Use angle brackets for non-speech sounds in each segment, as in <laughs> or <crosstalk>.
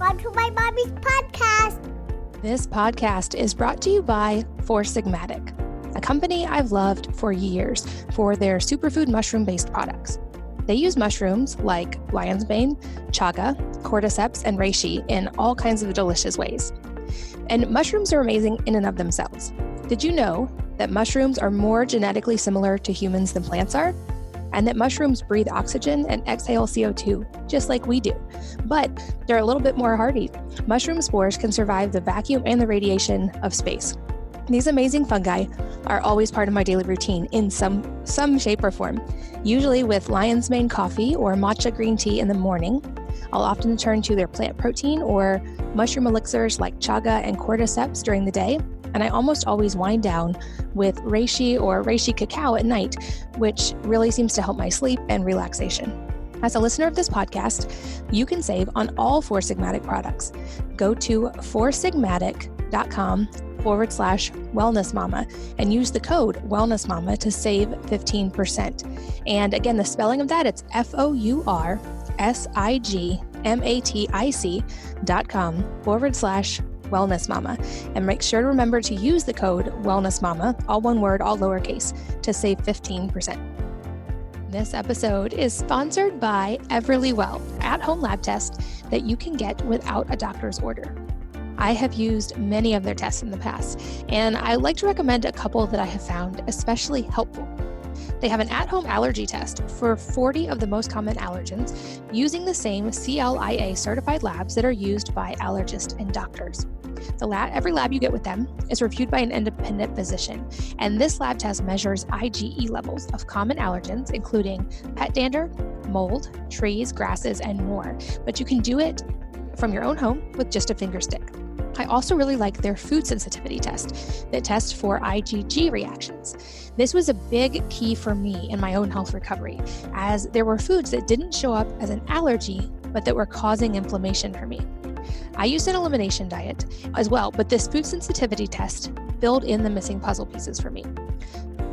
Welcome to my mommy's podcast. This podcast is brought to you by Four Sigmatic, a company I've loved for years for their superfood mushroom based products. They use mushrooms like lion's mane, chaga, cordyceps, and reishi in all kinds of delicious ways. And mushrooms are amazing in and of themselves. Did you know that mushrooms are more genetically similar to humans than plants are? And that mushrooms breathe oxygen and exhale CO2, just like we do. But they're a little bit more hardy. Mushroom spores can survive the vacuum and the radiation of space. These amazing fungi are always part of my daily routine in some some shape or form. Usually with lion's mane coffee or matcha green tea in the morning. I'll often turn to their plant protein or mushroom elixirs like chaga and cordyceps during the day, and I almost always wind down with reishi or reishi cacao at night, which really seems to help my sleep and relaxation. As a listener of this podcast, you can save on all Four Sigmatic products. Go to foursigmatic.com forward slash wellness mama and use the code wellness mama to save 15%. And again, the spelling of that, it's F O U R S I G M A T I C dot com forward slash wellness mama. And make sure to remember to use the code wellness mama, all one word, all lowercase, to save 15%. This episode is sponsored by Everlywell, at home lab test that you can get without a doctor's order. I have used many of their tests in the past, and I like to recommend a couple that I have found especially helpful. They have an at home allergy test for 40 of the most common allergens using the same CLIA certified labs that are used by allergists and doctors. Lab, every lab you get with them is reviewed by an independent physician, and this lab test measures IgE levels of common allergens, including pet dander, mold, trees, grasses, and more. But you can do it from your own home with just a finger stick. I also really like their food sensitivity test that tests for IgG reactions. This was a big key for me in my own health recovery, as there were foods that didn't show up as an allergy, but that were causing inflammation for me. I used an elimination diet as well, but this food sensitivity test filled in the missing puzzle pieces for me.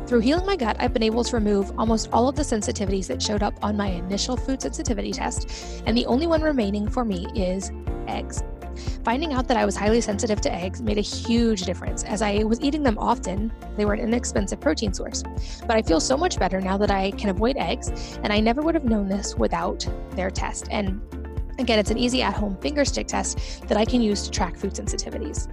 Through healing my gut, I've been able to remove almost all of the sensitivities that showed up on my initial food sensitivity test, and the only one remaining for me is eggs. Finding out that I was highly sensitive to eggs made a huge difference as I was eating them often. They were an inexpensive protein source. But I feel so much better now that I can avoid eggs, and I never would have known this without their test. And Again, it's an easy at home finger stick test that I can use to track food sensitivities.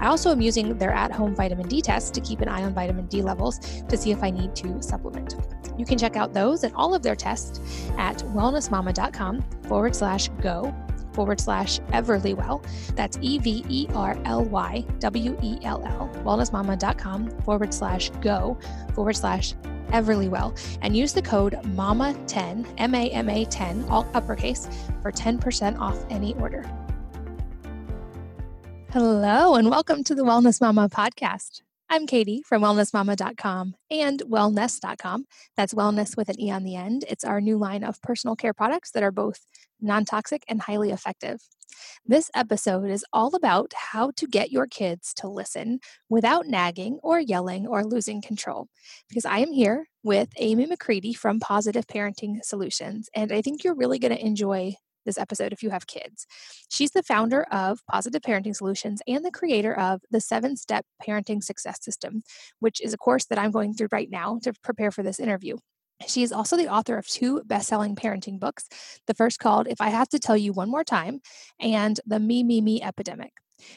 I also am using their at home vitamin D test to keep an eye on vitamin D levels to see if I need to supplement. You can check out those and all of their tests at wellnessmama.com forward slash go forward slash Everlywell. That's E V E R L Y W E L L, wellnessmama.com forward slash go forward slash Everlywell and use the code MAMA10, M A M A 10, all uppercase, for 10% off any order. Hello, and welcome to the Wellness Mama podcast. I'm Katie from wellnessmama.com and wellnesse.com. That's wellness with an E on the end. It's our new line of personal care products that are both non toxic and highly effective. This episode is all about how to get your kids to listen without nagging or yelling or losing control. Because I am here with Amy McCready from Positive Parenting Solutions, and I think you're really going to enjoy this episode if you have kids. She's the founder of Positive Parenting Solutions and the creator of the Seven Step Parenting Success System, which is a course that I'm going through right now to prepare for this interview. She is also the author of two best selling parenting books. The first called If I Have to Tell You One More Time and The Me, Me, Me Epidemic.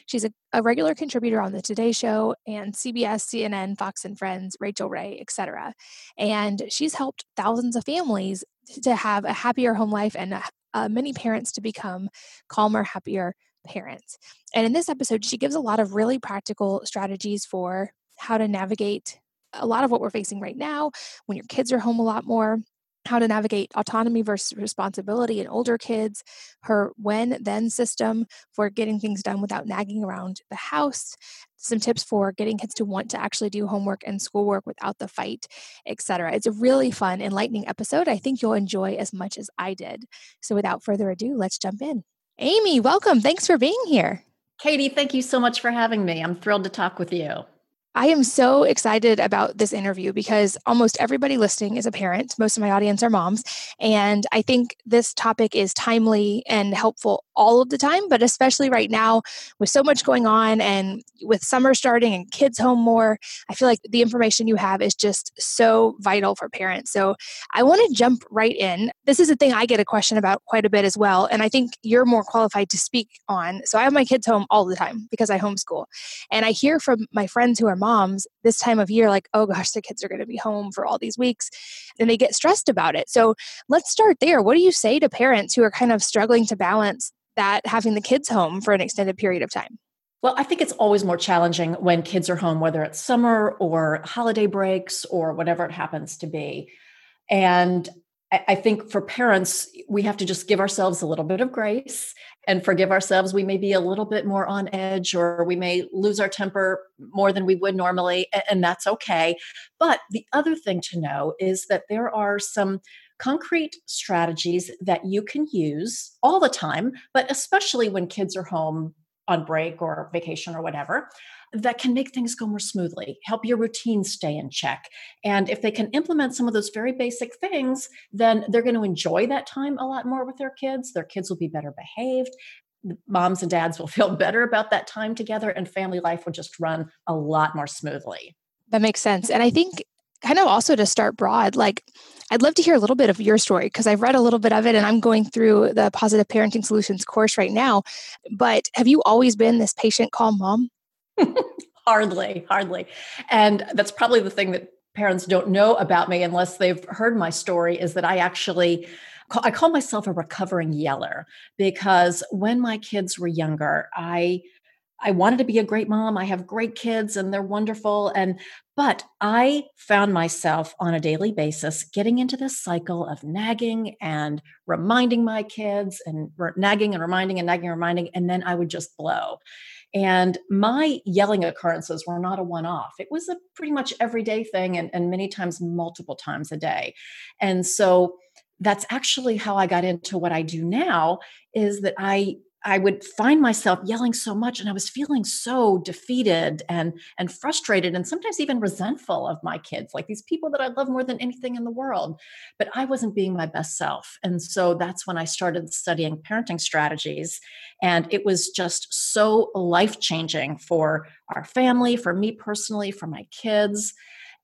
She's a, a, regular contributor on the Today Show and CBS, CNN, Fox and Friends, Rachael Ray, etc. And she's helped thousands of families to have a happier home life and uh, many parents to become calmer, happier parents. And in this episode, she gives a lot of really practical strategies for how to navigate a lot of what we're facing right now when your kids are home a lot more how to navigate autonomy versus responsibility in older kids, her when then system for getting things done without nagging around the house, some tips for getting kids to want to actually do homework and schoolwork without the fight, etc. It's a really fun, enlightening episode. I think you'll enjoy as much as I did. So without further ado, let's jump in. Amy, welcome. Thanks for being here. Katie, thank you so much for having me. I'm thrilled to talk with you. I am so excited about this interview because almost everybody listening is a parent. Most of my audience are moms. And I think this topic is timely and helpful all of the time, but especially right now with so much going on and with summer starting and kids home more, I feel like the information you have is just so vital for parents. So I want to jump right in. This is a thing I get a question about quite a bit as well. And I think you're more qualified to speak on. So I have my kids home all the time because I homeschool. And I hear from my friends who are moms this time of year, like, oh gosh, the kids are going to be home for all these weeks. And they get stressed about it. So let's start there. What do you say to parents who are kind of struggling to balance that having the kids home for an extended period of time? Well, I think it's always more challenging when kids are home, whether it's summer or holiday breaks or whatever it happens to be. And I think for parents, we have to just give ourselves a little bit of grace and forgive ourselves. We may be a little bit more on edge or we may lose our temper more than we would normally, and that's okay. But the other thing to know is that there are some concrete strategies that you can use all the time, but especially when kids are home on break or vacation or whatever that can make things go more smoothly, help your routine stay in check. And if they can implement some of those very basic things, then they're going to enjoy that time a lot more with their kids. Their kids will be better behaved. Moms and dads will <laughs> feel better about that time together, and family life will just run a lot more smoothly. That makes sense. And I think kind of also to start broad, like I'd love to hear a little bit of your story because I've read a little bit of it and I'm going through the Positive Parenting Solutions course right now. But have you always been this patient, calm mom? <laughs> hardly, hardly. And that's probably the thing that parents don't know about me unless they've heard my story is that I actually I call myself a recovering yeller because when my kids were younger, I I wanted to be a great mom. I have great kids and they're wonderful and but I found myself on a daily basis getting into this cycle of nagging and reminding my kids and nagging and reminding and nagging and reminding and then I would just blow. And my yelling occurrences were not a one off. It was a pretty much everyday thing and, and many times multiple times a day. And so that's actually how I got into what I do now is that I I would find myself yelling so much and I was feeling so defeated and and frustrated and sometimes even resentful of my kids like these people that I love more than anything in the world but I wasn't being my best self. And so that's when I started studying parenting strategies and it was just so life-changing for our family for me personally for my kids.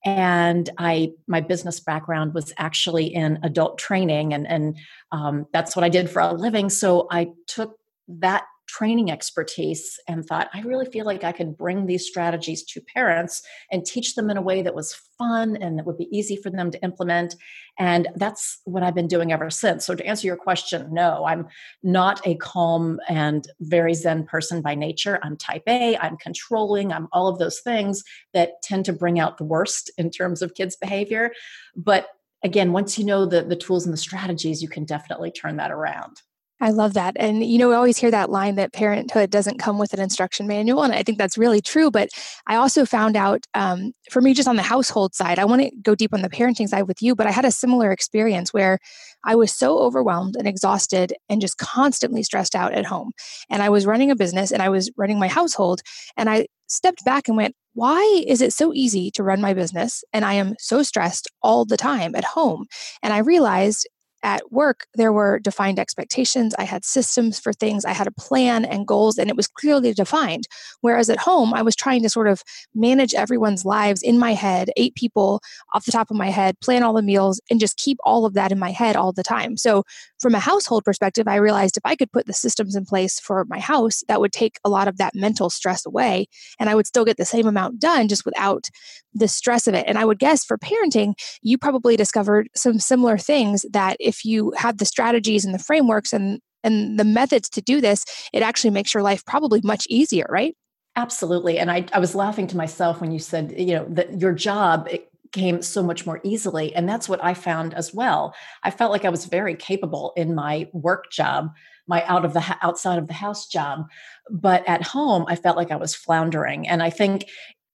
And i my business background was actually in adult training and and um, that's what i did for a living. So i took that training expertise and thought, I really feel like I could bring these strategies to parents and teach them in a way that was fun and that would be easy for them to implement. And that's what I've been doing ever since. So, to answer your question, no, I'm not a calm and very Zen person by nature. I'm type A, I'm controlling, I'm all of those things that tend to bring out the worst in terms of kids' behavior. But again, once you know the, the tools and the strategies, you can definitely turn that around. I love that. And, you know, we always hear that line that parenthood doesn't come with an instruction manual. And I think that's really true. But I also found out um, for me, just on the household side, I want to go deep on the parenting side with you, but I had a similar experience where I was so overwhelmed and exhausted and just constantly stressed out at home. And I was running a business and I was running my household. And I stepped back and went, why is it so easy to run my business and I am so stressed all the time at home? And I realized at work, there were defined expectations. I had systems for things. I had a plan and goals, and it was clearly defined. Whereas at home, I was trying to sort of manage everyone's lives in my head, eight people off the top of my head, plan all the meals, and just keep all of that in my head all the time. So, from a household perspective, I realized if I could put the systems in place for my house, that would take a lot of that mental stress away, and I would still get the same amount done just without the stress of it. And I would guess for parenting, you probably discovered some similar things that if you have the strategies and the frameworks and and the methods to do this, it actually makes your life probably much easier, right? Absolutely. And I, I was laughing to myself when you said, you know, that your job came so much more easily. And that's what I found as well. I felt like I was very capable in my work job, my out of the outside of the house job. But at home, I felt like I was floundering. And I think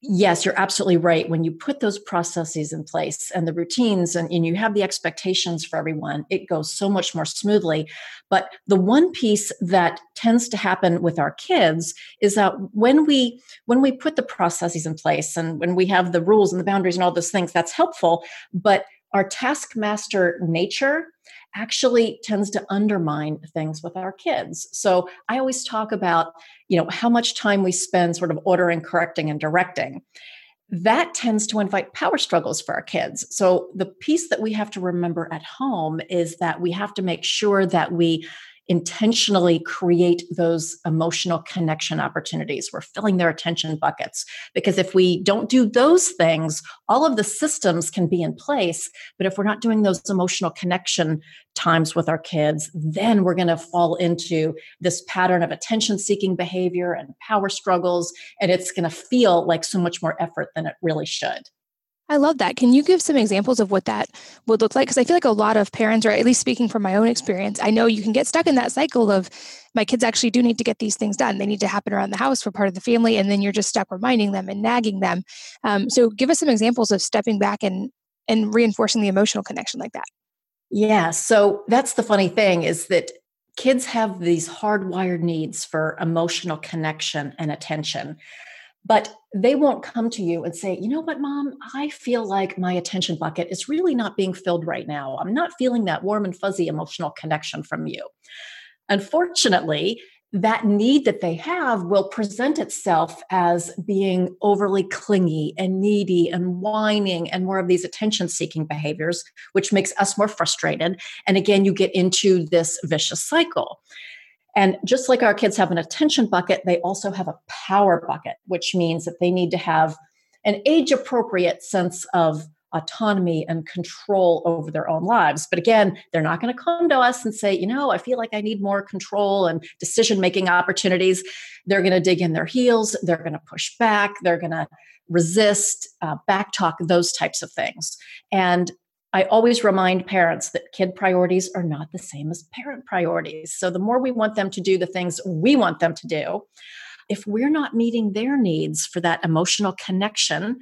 yes, you're absolutely right. When you put those processes in place and the routines and, and, you have the expectations for everyone, it goes so much more smoothly. But the one piece that tends to happen with our kids is that when we when we put the processes in place and when we have the rules and the boundaries and all those things, that's helpful. But our taskmaster nature actually tends to undermine things with our kids. So I always talk about, you know, how much time we spend sort of ordering, correcting, and directing. That tends to invite power struggles for our kids. So the piece that we have to remember at home is that we have to make sure that we intentionally create those emotional connection opportunities. We're filling their attention buckets. Because if we don't do those things, all of the systems can be in place. But if we're not doing those emotional connection times with our kids, then we're going to fall into this pattern of attention seeking behavior and power struggles. And it's going to feel like so much more effort than it really should. I love that. Can you give some examples of what that would look like? Because I feel like a lot of parents, or at least speaking from my own experience, I know you can get stuck in that cycle of my kids actually do need to get these things done. They need to happen around the house for part of the family, and then you're just stuck reminding them and nagging them. Um, so, give us some examples of stepping back and and reinforcing the emotional connection like that. Yeah. So that's the funny thing is that kids have these hardwired needs for emotional connection and attention. But they won't come to you and say, you know what, mom, I feel like my attention bucket is really not being filled right now. I'm not feeling that warm and fuzzy emotional connection from you. Unfortunately, that need that they have will present itself as being overly clingy and needy and whining and more of these attention seeking behaviors, which makes us more frustrated. And again, you get into this vicious cycle. And just like our kids have an attention bucket, they also have a power bucket, which means that they need to have an age appropriate sense of autonomy and control over their own lives. But again, they're not going to come to us and say, you know, I feel like I need more control and decision making opportunities. They're going to dig in their heels, they're going to push back, they're going to resist, uh, backtalk, those types of things. And I always remind parents that kid priorities are not the same as parent priorities. So the more we want them to do the things we want them to do, if we're not meeting their needs for that emotional connection,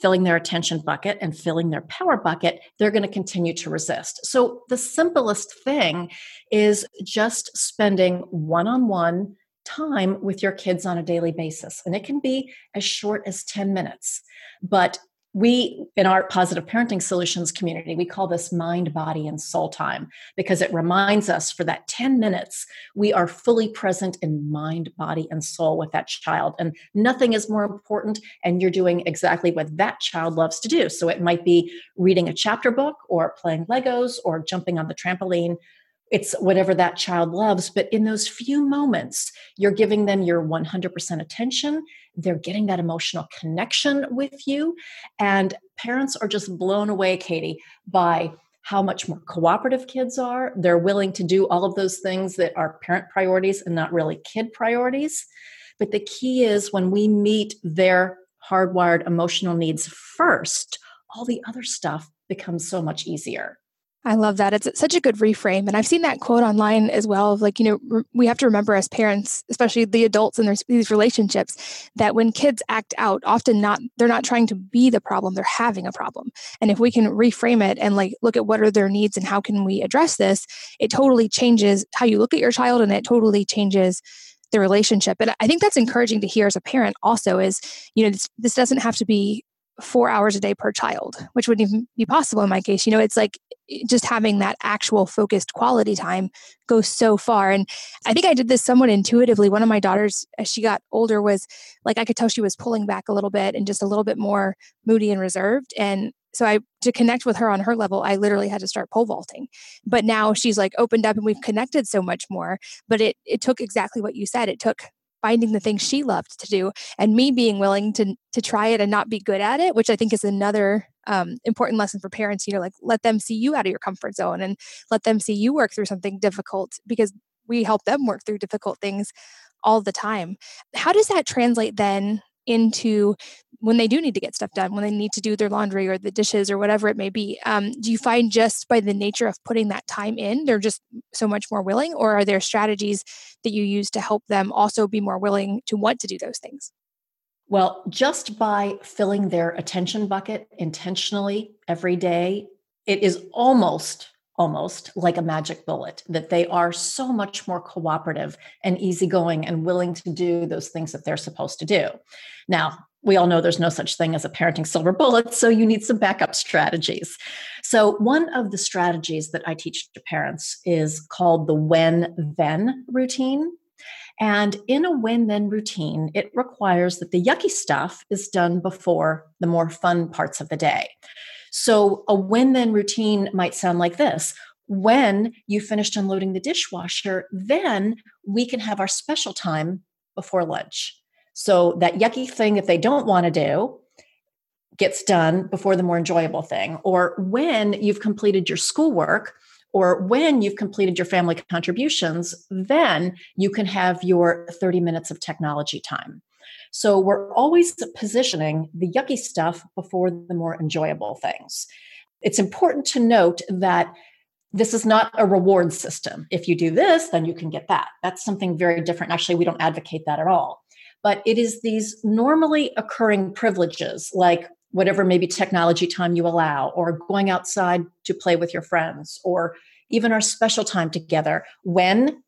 filling their attention bucket and filling their power bucket, they're going to continue to resist. So the simplest thing is just spending one on one time with your kids on a daily basis. And it can be as short as 10 minutes. But we in our positive parenting solutions community we call this mind body and soul time because it reminds us for that 10 minutes we are fully present in mind body and soul with that child. And nothing is more important and you're doing exactly what that child loves to do. So it might be reading a chapter book or playing legos or jumping on the trampoline it's whatever that child loves but in those few moments you're giving them your 100% attention. They're getting that emotional connection with you. And parents are just blown away katie by how much more cooperative kids are. They're willing to do all of those things that are parent priorities and not really kid priorities. But the key is when we meet their hardwired emotional needs first all the other stuff becomes so much easier I love that. It's such a good reframe. And I've seen that quote online as well of like, you know, we have to remember as parents, especially the adults in these relationships, that when kids act out, often not, they're not trying to be the problem, they're having a problem. And if we can reframe it and like look at what are their needs and how can we address this, it totally changes how you look at your child and it totally changes the relationship. And I think that's encouraging to hear as a parent also is, you know, this, this doesn't have to be four hours a day per child, which wouldn't even be possible in my case. You know, it's like eh, just having that actual focused quality time goes so far. And I think I did this somewhat intuitively. One of my daughters, as she got older, was like I could tell she was pulling back a little bit and just a little bit more moody and reserved. And so I to connect with her on her level, I literally had to start pole vaulting. But now she's like opened up and we've connected so much more. But it it took exactly what you said. It took finding the things she loved to do and me being willing to to try it and not be good at it which i think is another um, important lesson for parents you know like let them see you out of your comfort zone and let them see you work through something difficult because we help them work through difficult things all the time. How does that translate then into when they do need to get stuff done, when they need to do their laundry or the dishes or whatever it may be. Um, do you find just by the nature of putting that time in, they're just so much more willing, or are there strategies that you use to help them also be more willing to want to do those things? Well, just by filling their attention bucket intentionally every day, it is almost almost like a magic bullet that they are so much more cooperative and easygoing and willing to do those things that they're supposed to do. Now, we all know there's no such thing as a parenting silver bullet, so you need some backup strategies. So, one of the strategies that I teach to parents is called the when then routine. And in a when then routine, it requires that the yucky stuff is done before the more fun parts of the day. So a when then routine might sound like this. When you finished unloading the dishwasher, then we can have our special time before lunch. So that yucky thing that they don't want to do gets done before the more enjoyable thing. Or when you've completed your schoolwork, or when you've completed your family contributions, then you can have your 30 minutes of technology time. So we're always positioning the yucky stuff before the more enjoyable things. It's important to note that this is not a reward system. If you do this, then you can get that. That's something very different. Actually, we don't advocate that at all. But it is these normally occurring privileges, like whatever maybe technology time you allow, or going outside to play with your friends, or even our special time together when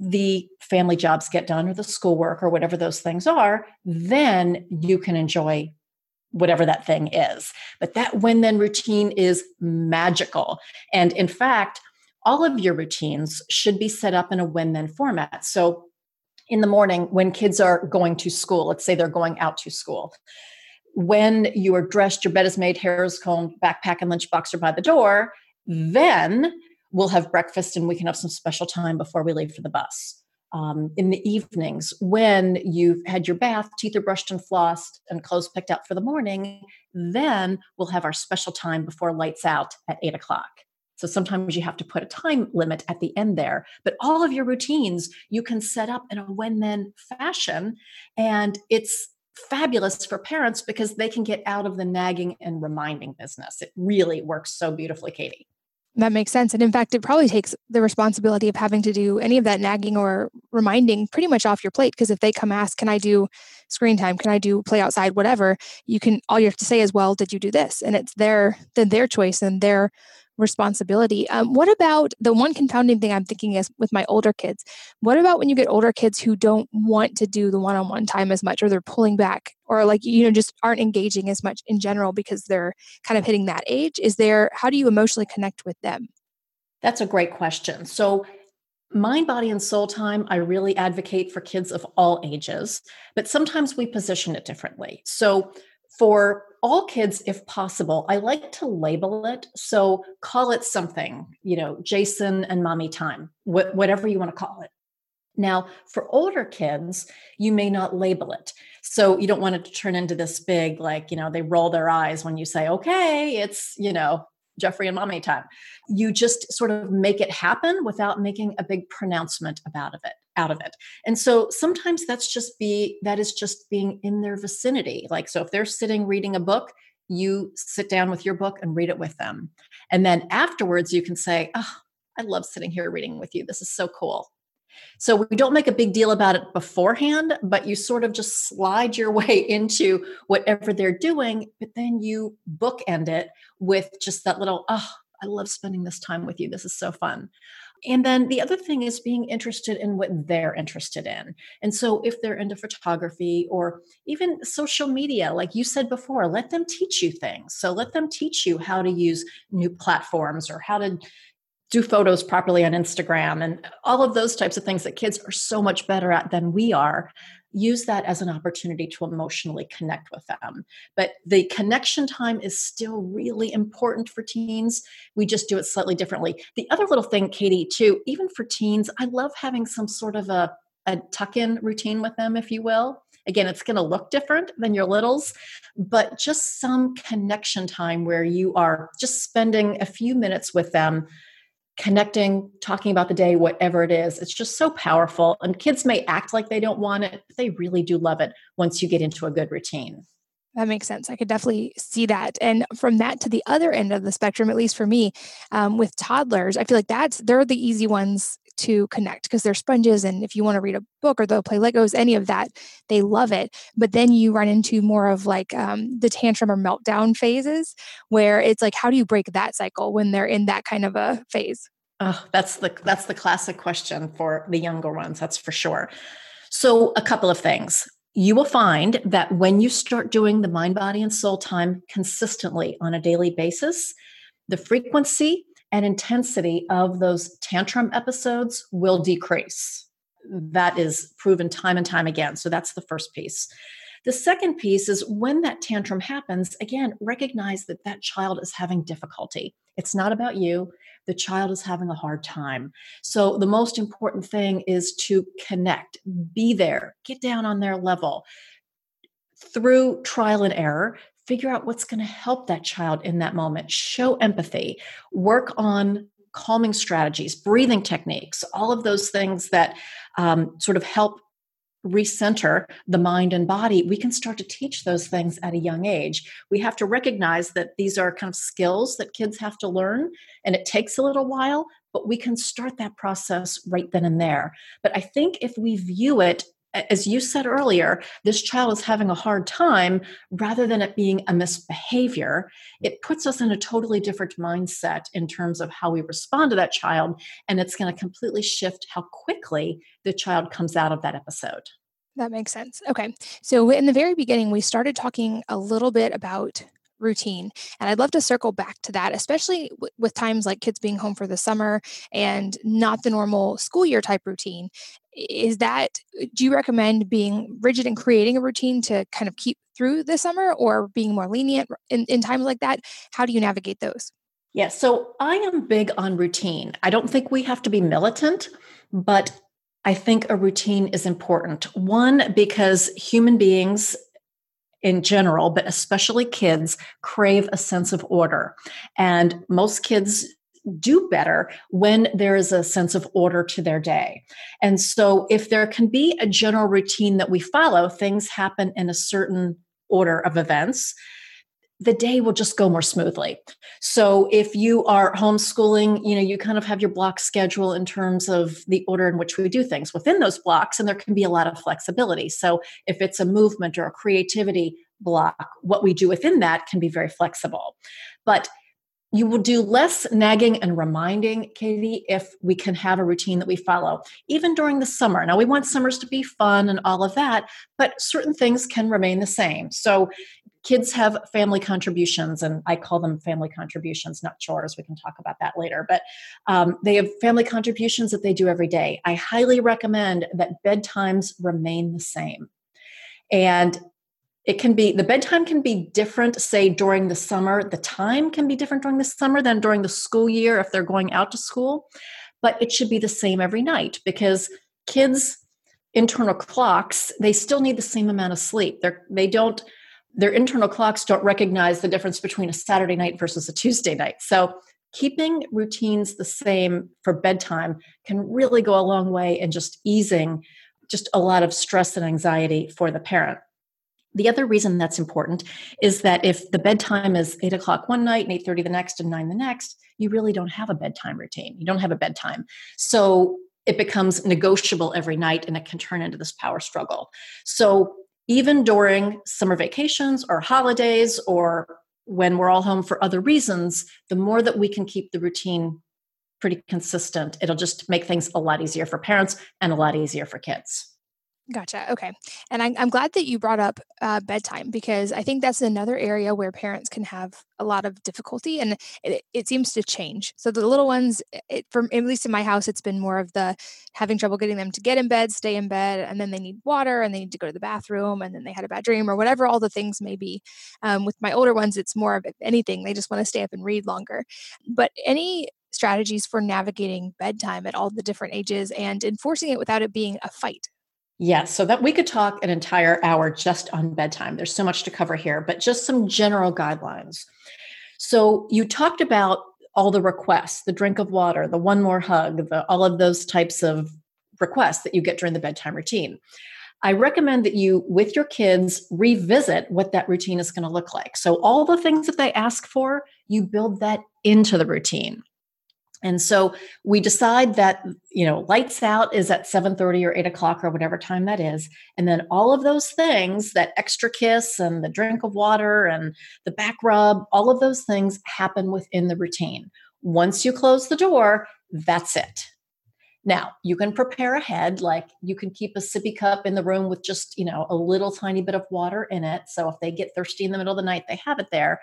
the family jobs get done or the schoolwork or whatever those things are, then you can enjoy whatever that thing is. But that when then routine is magical. And in fact, all of your routines should be set up in a when then format. So in the morning, when kids are going to school, let's say they're going out to school, when you are dressed, your bed is made, hair is combed, backpack and lunchbox are by the door, then we'll have breakfast and we can have some special time before we leave for the bus. Um, in the evenings, when you've had your bath, teeth are brushed and flossed, and clothes picked out for the morning, then we'll have our special time before lights out at eight o'clock. So sometimes you have to put a time limit at the end there. But all of your routines you can set up in a when then fashion. And it's fabulous for parents because they can get out of the nagging and reminding business. It really works so beautifully, Katie. That makes sense. And in fact, it probably takes the responsibility of having to do any of that nagging or reminding pretty much off your plate. Because if they come ask, can I do screen time? Can I do play outside? Whatever, you can, all you have to say is, well, did you do this? And it's their, then their choice and their responsibility. Um, what about the one confounding thing I'm thinking is with my older kids? What about when you get older kids who don't want to do the one on one time as much or they're pulling back or like, you know, just aren't engaging as much in general because they're kind of hitting that age? Is there, how do you emotionally connect with them? That's a great question. So, mind, body, and soul time, I really advocate for kids of all ages, but sometimes we position it differently. So, for all kids, if possible, I like to label it. So call it something, you know, Jason and mommy time, wh- whatever you want to call it. Now, for older kids, you may not label it. So you don't want it to turn into this big, like, you know, they roll their eyes when you say, okay, it's, you know, Jeffrey and mommy time. You just sort of make it happen without making a big pronouncement about of it out of it. And so sometimes that's just be that is just being in their vicinity. Like so if they're sitting reading a book, you sit down with your book and read it with them. And then afterwards you can say, "Oh, I love sitting here reading with you. This is so cool." So we don't make a big deal about it beforehand, but you sort of just slide your <laughs> way into whatever they're doing, but then you bookend it with just that little, oh, I love spending this time with you. This is so fun. And then the other thing is being interested in what they're interested in. And so if they're into photography or even social media, like you said before, let them teach you things. So let them teach you how to use new platforms or how to do photos properly on Instagram and all of those types of things that kids are so much better at than we are use that as an opportunity to emotionally connect with them. But the connection time is still really important for teens. We just do it slightly differently. The other little thing, Katie, too, even for teens, I love having some sort of a, a tuck in routine with them, if you will. Again, it's going to look different than your littles, but just some connection time where you are just spending a few minutes with them connecting, talking about the day, whatever it is. It's just so powerful. And kids may act like they don't want it, but they really do love it once you get into a good routine. That makes sense. I could definitely see that. And from that to the other end of the spectrum, at least for me, um, with toddlers, I feel like that's they're the easy ones to connect because they're sponges. And if you want to read a book or they'll play Legos, any of that, they love it. But then you run into more of like um, the tantrum or meltdown phases where it's like, how do you break that cycle when they're in that kind of a phase? Oh, that's the that's the classic question for the younger ones, that's for sure. So, a couple of things. You will find that when you start doing the mind, body, and soul time consistently on a daily basis, the frequency and intensity of those tantrum episodes will decrease. That is proven time and time again. So, that's the first piece. The second piece is when that tantrum happens, again, recognize that that child is having difficulty. It's not about you the child is having a hard time. So, the most important thing is to connect, be there, get down on their level through trial and error. Figure out what's going to help that child in that moment. Show empathy. Work on calming strategies, breathing techniques, all of those things that um, sort of help recenter the mind and body, we can start to teach those things at a young age. We have to recognize that these are kind of skills that kids have to learn, and it takes a little while, but we can start that process right then and there. But I think if we view it as you said earlier, this child is having a hard time rather than it being a misbehavior. It puts us in a totally different mindset in terms of how we respond to that child. And it's going to completely shift how quickly the child comes out of that episode. That makes sense. Okay. So, in the very beginning, we started talking a little bit about routine. And I'd love to circle back to that, especially w- with times like kids being home for the summer and not the normal school year type routine is that do you recommend being rigid and creating a routine to kind of keep through the summer or being more lenient in, in times like that? How do you navigate those? Yeah so i am big on routine. I don't think we have to be militant but i think a routine is important. One because human beings in general, but especially kids, crave a sense of order. And most kids do better when there is a sense of order to their day. And so, if there can be a general routine that we follow, things happen in a certain order of events. The day will just go more smoothly. So, if you are homeschooling, you know, you kind of have your block schedule in terms of the order in which we do things within those blocks, and there can be a lot of flexibility. So, if it's a movement or a creativity block, what we do within that can be very flexible. But you will do less nagging and reminding, Katie, if we can have a routine that we follow, even during the summer. Now, we want summers to be fun and all of that, but certain things can remain the same. So, kids have family contributions, and I call them family contributions, not chores. We can talk about that later, but um, they have family contributions that they do every day. I highly recommend that bedtimes remain the same. And it can be the bedtime can be different say during the summer. The time can be different during the summer than during the school year if they're going out to school but it should be the same every night because kids internal clocks they still need the same amount of sleep. They're they don't their internal clocks don't recognize the difference between a saturday night versus a tuesday night. So keeping routines the same for bedtime can really go a long way in just easing just a lot of stress and anxiety for the parent the other reason that's important is that if the bedtime is eight o'clock one night and eight thirty the next and nine the next, you really don't have a bedtime routine. You don't have a bedtime, so it becomes negotiable every night, and it can turn into this power struggle. So even during summer vacations or holidays or when we're all home for other reasons, the more that we can keep the routine pretty consistent, it'll just make things a lot easier for parents and a lot easier for kids. Gotcha. Okay. And I, I'm glad that you brought up uh, bedtime because I think that's another area where parents can have a lot of difficulty and it, it seems to change. So the little ones, it, from at least in my house, it's been more of the having trouble getting them to get in bed, stay in bed, and then they need water and they need to go to the bathroom and then they had a bad dream or whatever all the things may be. Um, with my older ones, it's more of anything. They just want to stay up and read longer. But any strategies for navigating bedtime at all the different ages and enforcing it without it being a fight Yes, so that we could talk an entire hour just on bedtime. There's so much to cover here, but just some general guidelines. So you talked about all the requests, the drink of water, the one more hug, the, all of those types of requests that you get during the bedtime routine. I recommend that you, with your kids, revisit what that routine is going to look like. So, all the things that they ask for, you build that into the routine. And so we decide that you know lights out is at 7.30 or 8 o'clock or whatever time that is. And then all of those things that extra kiss and the drink of water and the back rub all of those things happen within the routine. Once you close the door that's it. Now you can prepare ahead like you can keep a sippy cup in the room with just you know a little tiny bit of water in it. So if they get thirsty in the middle of the night they have it there.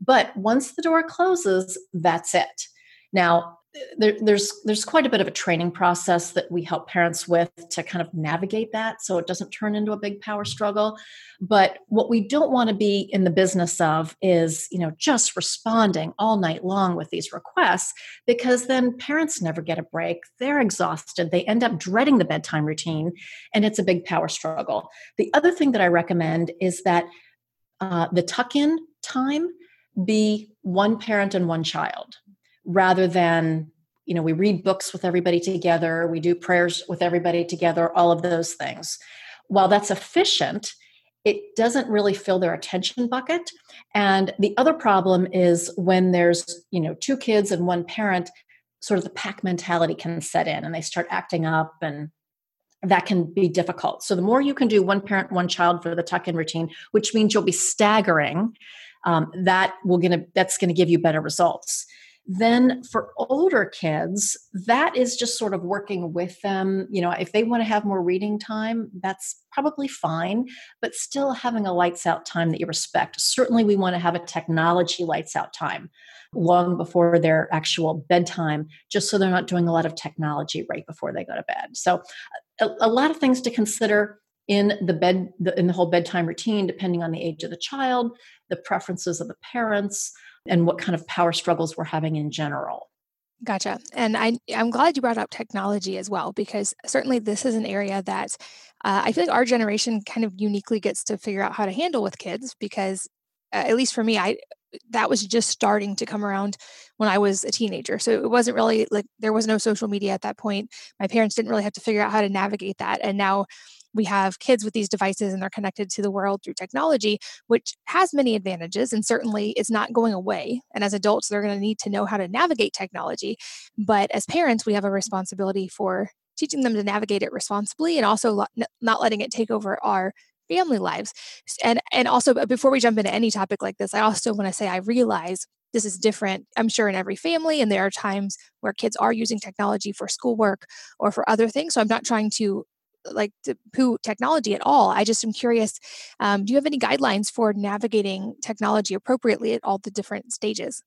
But once the door closes that's it now, there, there's there's quite a bit of a training process that we help parents with to kind of navigate that so it doesn't turn into a big power struggle. But what we don't want to be in the business of is you know just responding all night long with these requests because then parents never get a break. They're exhausted. They end up dreading the bedtime routine and it's a big power struggle. The other thing that i recommend is that uh, the tuck in time be one parent and one child rather than you know we read books with everybody together we do prayers with everybody together all of those things. While that's efficient it doesn't really fill their attention bucket. And the other problem is when there's you know two kids and one parent sort of the pack mentality can set in and they start acting up and that can be difficult. So the more you can do one parent one child for the tuck in routine which means you'll be staggering um, that will gonna that's to give you better results then for older kids, that is just sort of working with them. You know, if they want to have more reading time, that's probably fine, but still having a lights out time that you respect. Certainly, we want to have a technology lights out time long before their actual bedtime, just so they're not doing a lot of technology right before they go to bed. So, a, a lot of things to consider in the bed in the whole bedtime routine depending on the age of the child the preferences of the parents and what kind of power struggles we're having in general. Gotcha. And I, I'm glad you brought up technology as well, because certainly this is an area that uh, I feel like our generation kind of uniquely gets to figure out how to handle with kids because, uh, at least for me, I that was just starting to come around when I was a teenager. So it wasn't really like there was no social media at that point. My parents didn't really have to figure out how to navigate that. And now we have kids with these devices and they're connected to the world through technology, which has many advantages. And certainly it's not going away. And as adults, they're going to need to know how to navigate technology. But as parents, we have a responsibility for teaching them to navigate it responsibly and also not letting it take over our family lives and and also uh, before we jump into any topic like this i also want to say i realize this is different i'm sure in every family and there are times where kids are using technology for schoolwork or for other things so i'm not trying to like to poo technology at all. I just am curious. Um, do you have any guidelines for navigating technology appropriately at all the different stages?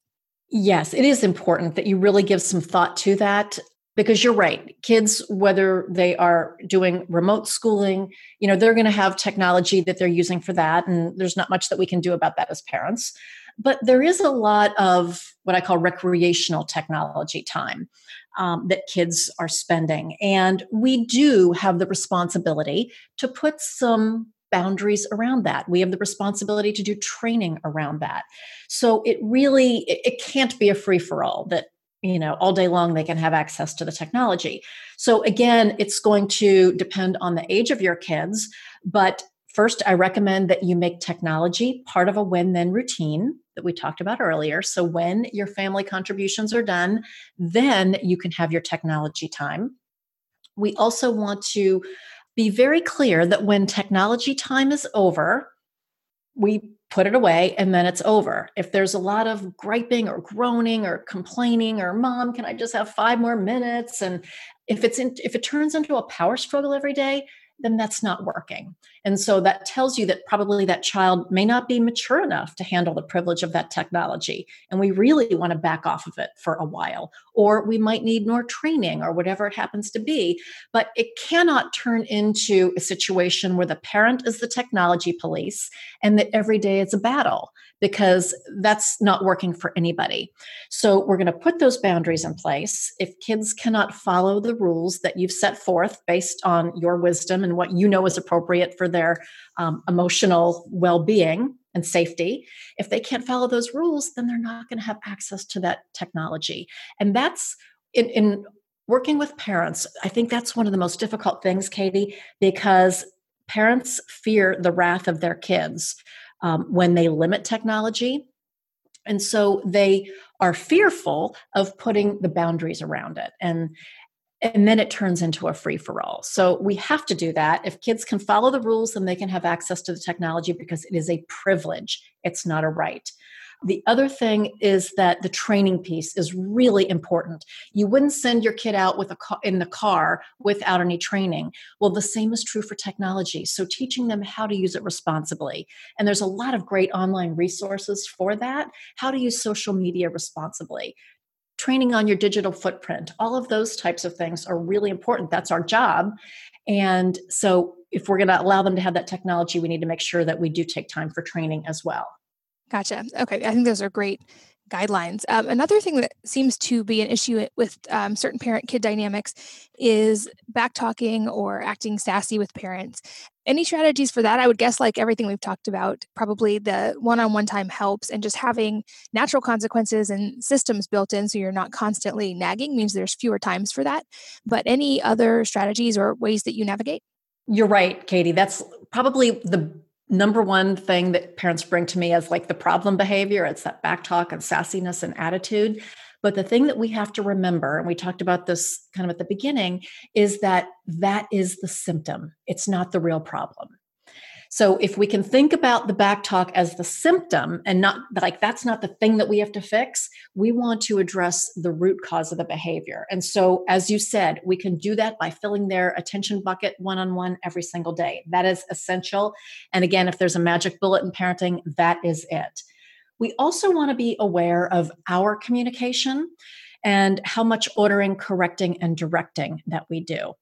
Yes, it is important that you really give some thought to that because you're right. Kids, whether they are doing remote schooling, you know, they're going to have technology that they're using for that. And there's not much that we can do about that as parents. But there is a lot of what I call recreational technology time um, that kids are spending. And we do have the responsibility to put some boundaries around that. We have the responsibility to do training around that. So it really it, it can't be a free for all that you know all day long they can have access to the technology. So again it's going to depend on the age of your kids but First, I recommend that you make technology part of a when then routine that we talked about earlier. So, when your family contributions are done, then you can have your technology time. We also want to be very clear that when technology time is over, we put it away and then it's over. If there's a lot of griping or groaning or complaining or mom, can I just have 5 more minutes and if it's in, if it turns into a power struggle every day, then that's not working. And so that tells you that probably that child may not be mature enough to handle the privilege of that technology. And we really want to back off of it for a while. Or we might need more training or whatever it happens to be. But it cannot turn into a situation where the parent is the technology police and that every day it's a battle because that's not working for anybody. So we're going to put those boundaries in place. If kids cannot follow the rules that you've set forth based on your wisdom and what you know is appropriate for their um, emotional well being and safety, if they can't follow those rules, then they're not going to have access to that technology. And that's in, in working with parents, I think that's one of the most difficult things, Katie, because parents fear the wrath of their kids um, when they limit technology. And so they are fearful of putting the boundaries around it. And and then it turns into a free for all. So we have to do that. If kids can follow the rules, then they can have access to the technology because it is a privilege, it's not a right. The other thing is that the training piece is really important. You wouldn't send your kid out with a car, in the car without any training. Well, the same is true for technology. So teaching them how to use it responsibly. And there's a lot of great online resources for that. How to use social media responsibly. Training on your digital footprint, all of those types of things are really important. That's our job. And so, if we're going to allow them to have that technology, we need to make sure that we do take time for training as well. Gotcha. Okay. I think those are great guidelines. Um, another thing that seems to be an issue with um, certain parent kid dynamics is back talking or acting sassy with parents. Any strategies for that? I would guess, like everything we've talked about, probably the one on one time helps, and just having natural consequences and systems built in so you're not constantly nagging means there's fewer times for that. But any other strategies or ways that you navigate? You're right, Katie. That's probably the number one thing that parents bring to me as like the problem behavior it's that back talk and sassiness and attitude but the thing that we have to remember and we talked about this kind of at the beginning is that that is the symptom it's not the real problem so if we can think about the back talk as the symptom and not like that's not the thing that we have to fix, we want to address the root cause of the behavior. And so, as you said, we can do that by filling their attention bucket one on one every single day. That is essential. And again, if there's a magic bullet in parenting, that is it. We also want to be aware of our communication and how much ordering, correcting, and directing that we do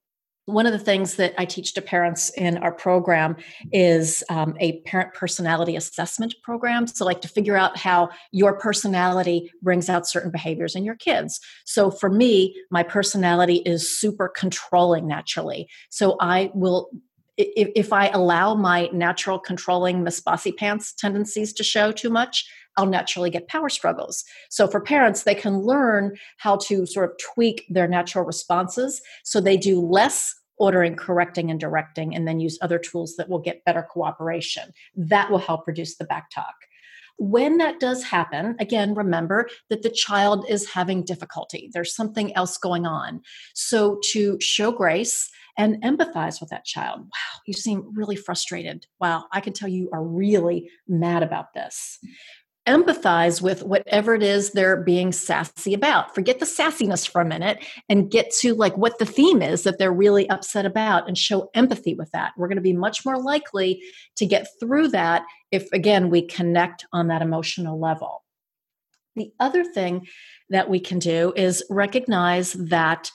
one of the things that I teach to parents in our program is um, a parent personality assessment program. So, like to figure out how your personality brings out certain behaviors in your kids. So, for me, my personality is super controlling naturally. So, I will if, I allow my natural controlling Miss Bossy Pants tendencies to show too much, I'll naturally get power struggles. So for parents, they can learn how to sort of tweak their natural responses so they do less ordering, correcting, and directing, and then use other tools that will get better cooperation. That will help reduce the back talk. When that does happen, again, remember that the child is having difficulty. There's something else going on. So to show grace, and empathize with that child. Wow, you seem really frustrated. Wow, I can tell you are really mad about this empathize with whatever it is they're being sassy about. Forget the sassiness for a minute and get to like what the theme is that they're really upset about and show empathy with that. We're going to be much more likely to get through that if again we connect on that emotional level. The other thing that we can do is recognize that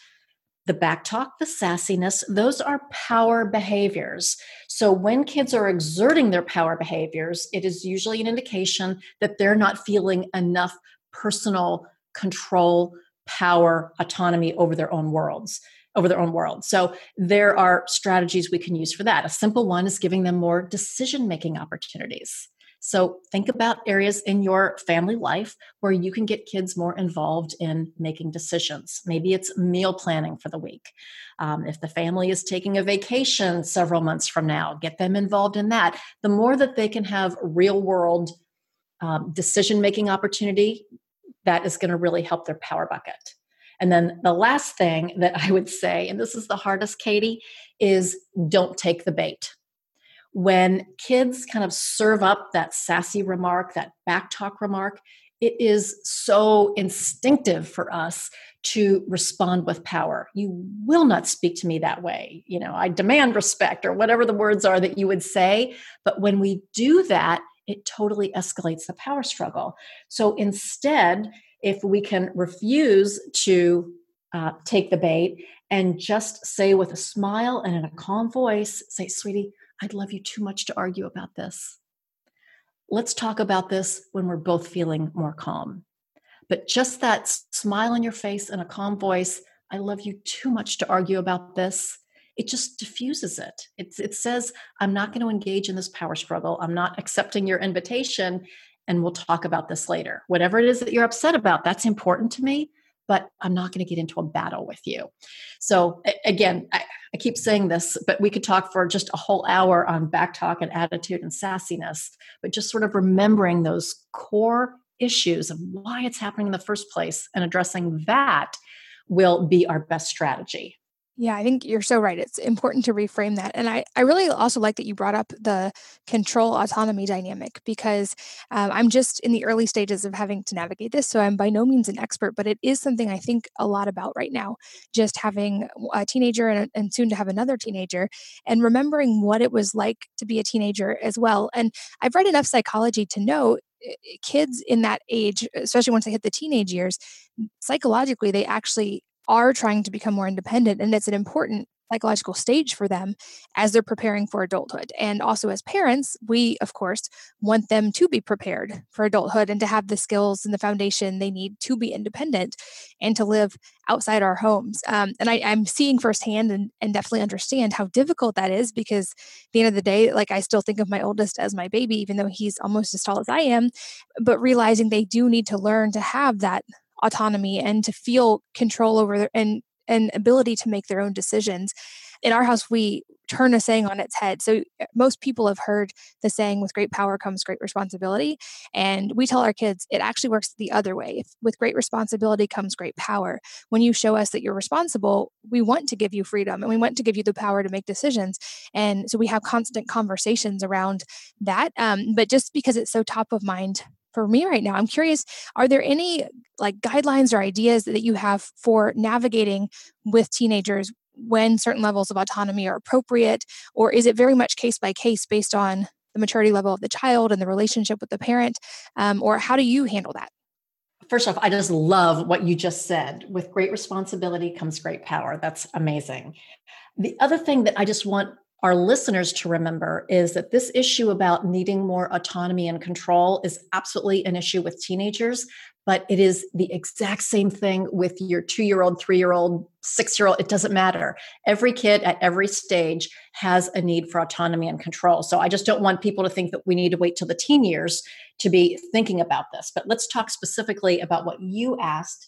the back talk, the sassiness, those are power behaviors. So when kids are exerting their power behaviors, it is usually an indication that they're not feeling enough personal control, power, autonomy over their own worlds over their own world. So there are strategies we can use for that. A simple one is giving them more decision making opportunities. So think about areas in your family life where you can get kids more involved in making decisions. Maybe it's meal planning for the week. Um, if the family is taking a vacation several months from now, get them involved in that. The more that they can have real world um, decision making opportunity, that is going to really help their power bucket. And then the last thing that I would say, and this is the hardest, Katie, is don't take the bait when kids kind of serve up that sassy remark, that backtalk remark, it is so instinctive for us to respond with power. You will not speak to me that way. You know, I demand respect or whatever the words are that you would say. But when we do that, it totally escalates the power struggle. So instead, if we can refuse to uh, take the bait and just say with a smile and in a calm voice, say, sweetie, I'd love you too much to argue about this. Let's talk about this when we're both feeling more calm. But just that smile on your face and a calm voice, I love you too much to argue about this, it just diffuses it. It, it says, I'm not going to engage in this power struggle. I'm not accepting your invitation, and we'll talk about this later. Whatever it is that you're upset about, that's important to me but I'm not going to get into a battle with you. So, again, I, I, keep saying this, but we could talk for just a whole hour on back talk and attitude and sassiness, but just sort of remembering those core issues of why it's happening in the first place and addressing that will be our best strategy. Yeah, I think you're so right. It's important to reframe that. And I, I really also like that you brought up the control autonomy dynamic because um, I'm just in the early stages of having to navigate this. So I'm by no means an expert, but it is something I think a lot about right now. Just having a teenager and, and soon to have another teenager and remembering what it was like to be a teenager as well. And I've read enough psychology to know eh, eh, kids in that age, especially once they hit the teenage years, psychologically, they actually are trying to become more independent and it's an important psychological stage for them as they're preparing for adulthood. And also, as parents, we, of course, want them to be prepared for adulthood and to have the skills and the foundation they need to be independent and to live outside our homes. Um, and I, am seeing firsthand and, and definitely understand how difficult that is because at the end of the day, like I still think of my oldest as my baby, even though he's almost as tall as I am, but realizing they do need to learn to have that autonomy and to feel control over their, and and ability to make their own decisions. In our house, we turn a saying on its head. So uh, most people have heard the saying, "With great power comes great responsibility," and we tell our kids it actually works the other way. If, with great responsibility comes great power. When you show us that you're responsible, we want to give you freedom and we want to give you the power to make decisions. And so we have constant conversations around that. Um, but just because it's so top of mind for me right now. I'm curious, are there any like guidelines or ideas that you have for navigating with teenagers when certain levels of autonomy are appropriate? Or is it very much case by case based on the maturity level of the child and the relationship with the parent? Um, or how do you handle that? First off, I just love what you just said. With great responsibility comes great power. That's amazing. The other thing that I just want our listeners to remember is that this issue about needing more autonomy and control is absolutely an issue with teenagers, but it is the exact same thing with your two year old, three year old, six year old. It doesn't matter. Every kid at every stage has a need for autonomy and control. So I just don't want people to think that we need to wait till the teen years to be thinking about this. But let's talk specifically about what you asked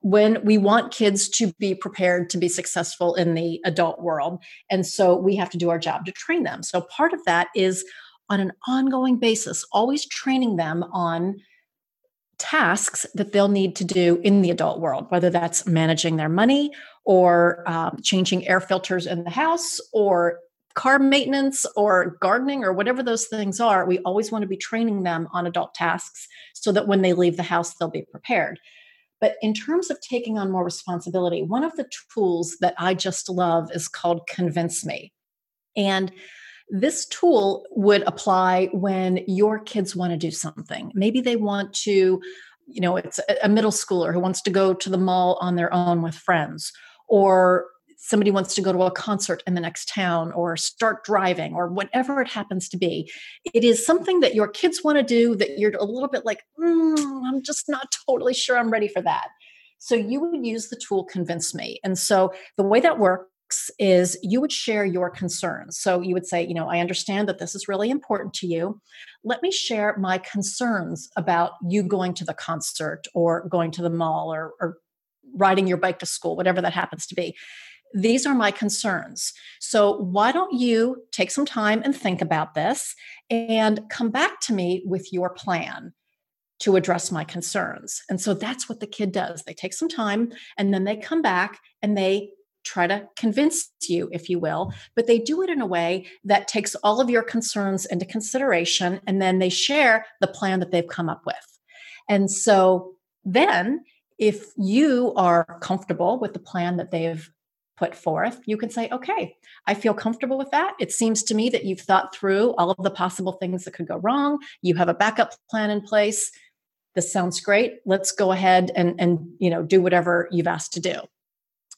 when we want kids to be prepared to be successful in the adult world. And so we have to do our job to train them. So part of that is on an ongoing basis, always training them on tasks that they'll need to do in the adult world, whether that's managing their money or um, changing air filters in the house or car maintenance or gardening or whatever those things are. We always want to be training them on adult tasks so that when they leave the house, they'll be prepared. But in terms of taking on more responsibility, one of the tools that I just love is called Convince Me. And this tool would apply when your kids want to do something. Maybe they want to, you know, it's a middle schooler who wants to go to the mall on their own with friends, or somebody wants to go to a concert in the next town or start driving or whatever it happens to be it is something that your kids want to do that you're a little bit like mm, i'm just not totally sure i'm ready for that so you would use the tool convince me and so the way that works is you would share your concerns. So you would say, you know, I understand that this is really important to you. Let me share my concerns about you going to the concert or going to the mall or, or riding your bike to school, whatever that happens to be these are my concerns. So, why don't you take some time and think about this and come back to me with your plan to address my concerns? And so that's what the kid does. They take some time and then they come back and they try to convince you, if you will, but they do it in a way that takes all of your concerns into consideration and then they share the plan that they've come up with. And so then if you are comfortable with the plan that they've put forth, you can say, okay, I feel comfortable with that. It seems to me that you've thought through all of the possible things that could go wrong. You have a backup plan in place. This sounds great. Let's go ahead and, and you know, do whatever you've asked to do.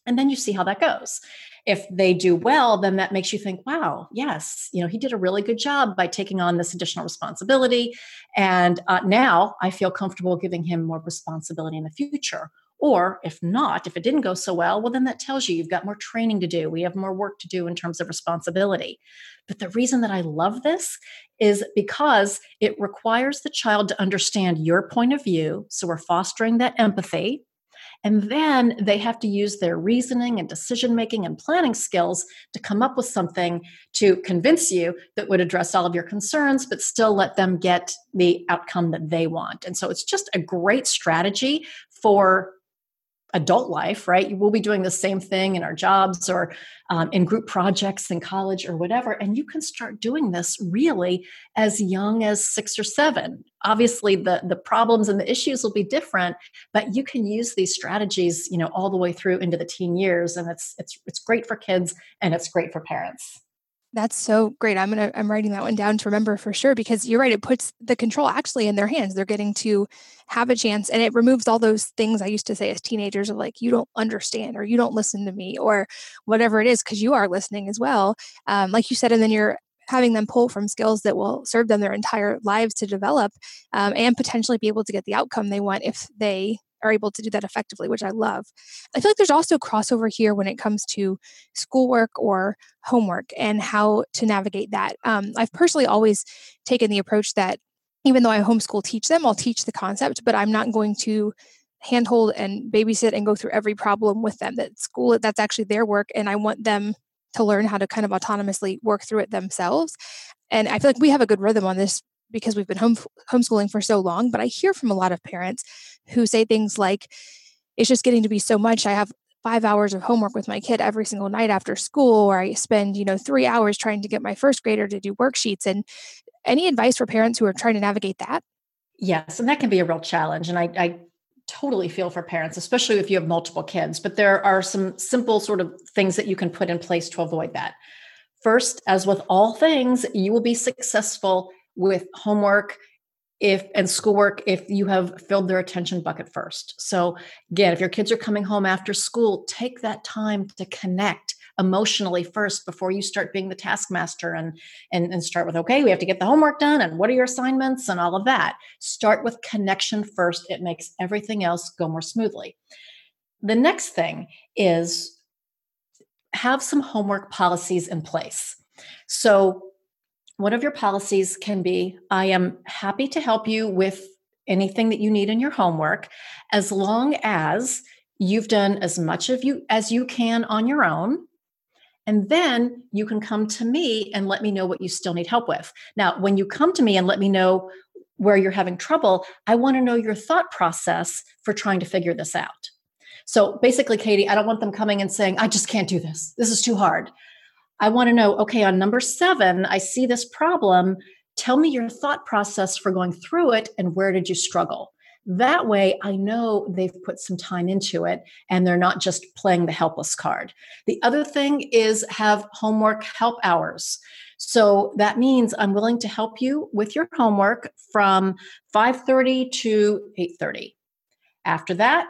And then you see how that goes. If they do well, then that makes you think, wow, yes, you know, he did a really good job by taking on this additional responsibility. And uh, now I feel comfortable giving him more responsibility in the future or if not, if it didn't go so well, well, then that tells you you've got more training to do. We have more work to do in terms of responsibility. But the reason that I love this is because it requires the child to understand your point of view. So we're fostering that empathy. And then they have to use their reasoning and decision making and planning skills to come up with something to convince you that would address all of your concerns, but still let them get the outcome that they want. And so it's just a great strategy for adult life, right? We'll be doing the same thing in our jobs or um, in group projects in college or whatever. And you can start doing this really as young as six or seven. Obviously, the, the problems and the issues will be different, but you can use these strategies, you know, all the way through into the teen years. And it's it's it's great for kids and it's great for parents. That's so great. I'm gonna I'm writing that one down to remember for sure because you're right. It puts the control actually in their hands. They're getting to have a chance, and it removes all those things I used to say as teenagers of like you don't understand or you don't listen to me or whatever it is because you are listening as well. Um, like you said, and then you're having them pull from skills that will serve them their entire lives to develop um, and potentially be able to get the outcome they want if they are able to do that effectively, which I love. I feel like there's also crossover here when it comes to schoolwork or homework and how to navigate that. Um, I've personally always taken the approach that even though I homeschool teach them, I'll teach the concept, but I'm not going to handhold and babysit and go through every problem with them. That school, that's actually their work, and I want them to learn how to kind of autonomously work through it themselves. And I feel like we have a good rhythm on this because we've been home, homeschooling for so long, but I hear from a lot of parents who say things like, it's just getting to be so much. I have five hours of homework with my kid every single night after school, or I spend, you know, three hours trying to get my first grader to do worksheets. And any advice for parents who are trying to navigate that? Yes, and that can be a real challenge. And I, I totally feel for parents, especially if you have multiple kids. But there are some simple sort of things that you can put in place to avoid that. First, as with all things, you will be successful with homework if and schoolwork if you have filled their attention bucket first. So again, if your kids are coming home after school, take that time to connect emotionally first before you start being the taskmaster and, and and start with okay we have to get the homework done and what are your assignments? and all of that. Start with connection first. It makes everything else go more smoothly. The next thing is have some homework policies in place. So one of your policies can be I am happy to help you with anything that you need in your homework as long as you've done as much of you as you can on your own and then you can come to me and let me know what you still need help with. Now, when you come to me and let me know where you're having trouble, I want to know your thought process for trying to figure this out. So basically, Katie, I don't want them coming and saying, I just can't do this. This is too hard. I want to know okay, on number seven, I see this problem. Tell me your thought process for going through it and where did you struggle? That way, I know they've put some time into it and they're not just playing the helpless card. The other thing is have homework help hours. So that means I'm willing to help you with your homework from 5:30 to 8:30. After that,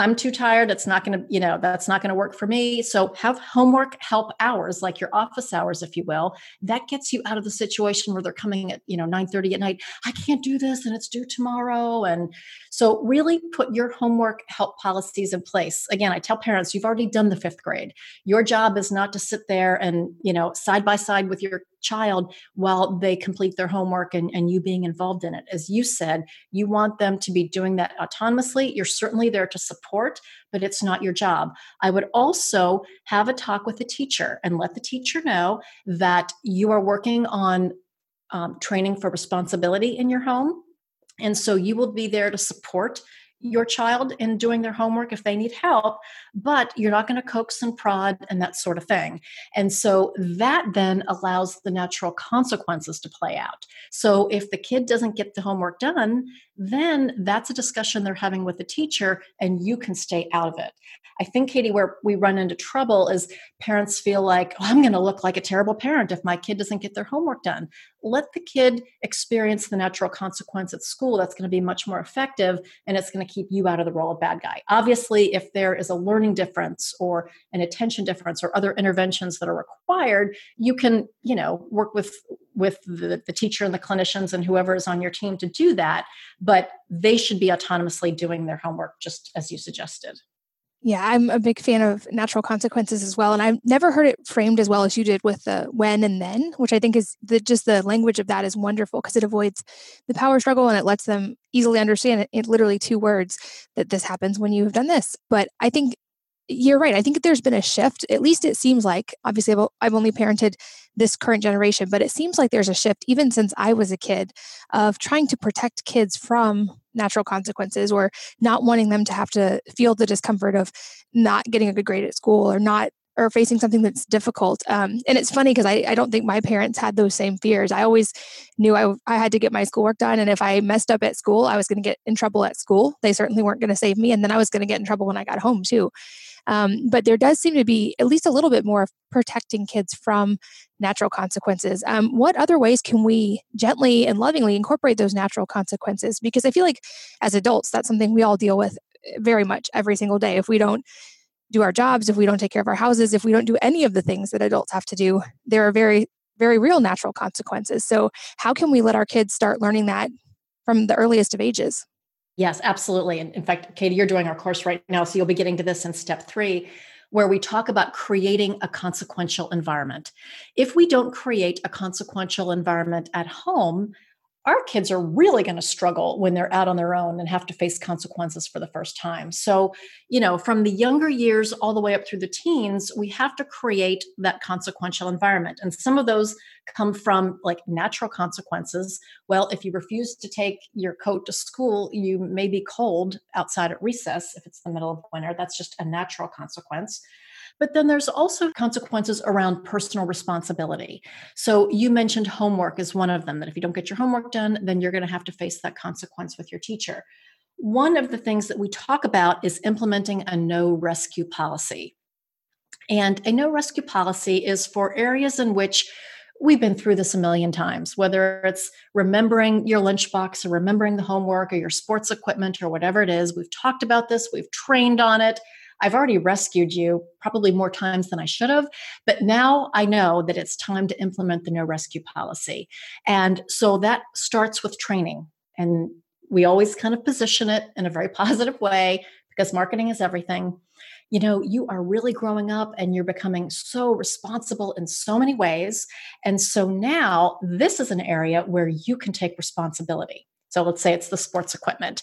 I'm too tired. It's not going to, you know, that's not going to work for me. So have homework help hours, like your office hours, if you will. That gets you out of the situation where they're coming at, you know, 9 30 at night. I can't do this and it's due tomorrow. And so really put your homework help policies in place. Again, I tell parents, you've already done the fifth grade. Your job is not to sit there and, you know, side by side with your child while they complete their homework and, and you being involved in it. As you said, you want them to be doing that autonomously. You're certainly there to support, but it's not your job. I would also have a talk with the teacher and let the teacher know that you are working on um, training for responsibility in your home. And so you will be there to support your child in doing their homework if they need help, but you're not going to coax and prod and that sort of thing. And so that then allows the natural consequences to play out. So if the kid doesn't get the homework done, then that's a discussion they're having with the teacher and you can stay out of it. I think, Katie, where we run into trouble is parents feel like, oh, I'm going to look like a terrible parent if my kid doesn't get their homework done. Let the kid experience the natural consequence at school. That's going to be much more effective and it's going to keep you out of the role of bad guy. Obviously, if there is a learning difference or an attention difference or other interventions that are required, you can, you know, work with with the, the teacher and the clinicians and whoever is on your team to do that but they should be autonomously doing their homework just as you suggested Yeah, I'm a big fan of natural consequences as well. And I've never heard it framed as well as you did with the when and then, which I think is the, just the language of that is wonderful because it avoids the power struggle and it lets them easily understand it in literally two words that this happens when you have done this. But I think you're right. I think there's been a shift. At least it seems like, obviously, I've only parented this current generation, but it seems like there's a shift, even since I was a kid, of trying to protect kids from natural consequences or not wanting them to have to feel the discomfort of not getting a good grade at school or not or facing something that's difficult. Um, and it's funny because I, I don't think my parents had those same fears. I always knew I, I had to get my schoolwork done. And if I messed up at school, I was going to get in trouble at school. They certainly weren't going to save me. And then I was going to get in trouble when I got home too. Um, but there does seem to be at least a little bit more of protecting kids from natural consequences. Um, what other ways can we gently and lovingly incorporate those natural consequences? Because I feel like as adults, that's something we all deal with eh, very much every single day. If we don't do our jobs, if we don't take care of our houses, if we don't do any of the things that adults have to do, there are very, very real natural consequences. So, how can we let our kids start learning that from the earliest of ages? Yes, absolutely. And in fact, Katie, you're doing our course right now. So you'll be getting to this in step three, where we talk about creating a consequential environment. If we don't create a consequential environment at home, our kids are really going to struggle when they're out on their own and have to face consequences for the first time. So, you know, from the younger years all the way up through the teens, we have to create that consequential environment. And some of those come from like natural consequences. Well, if you refuse to take your coat to school, you may be cold outside at recess if it's the middle of winter. That's just a natural consequence. But then there's also consequences around personal responsibility. So you mentioned homework is one of them, that if you don't get your homework done, then you're going to have to face that consequence with your teacher. One of the things that we talk about is implementing a no rescue policy. And a no rescue policy is for areas in which we've been through this a million times, whether it's remembering your lunchbox or remembering the homework or your sports equipment or whatever it is. We've talked about this, we've trained on it. I've already rescued you probably more times than I should have, but now I know that it's time to implement the no rescue policy. And so that starts with training. And we always kind of position it in a very <laughs> positive way because marketing is everything. You know, you are really growing up and you're becoming so responsible in so many ways. And so now this is an area where you can take responsibility. So let's say it's the sports equipment.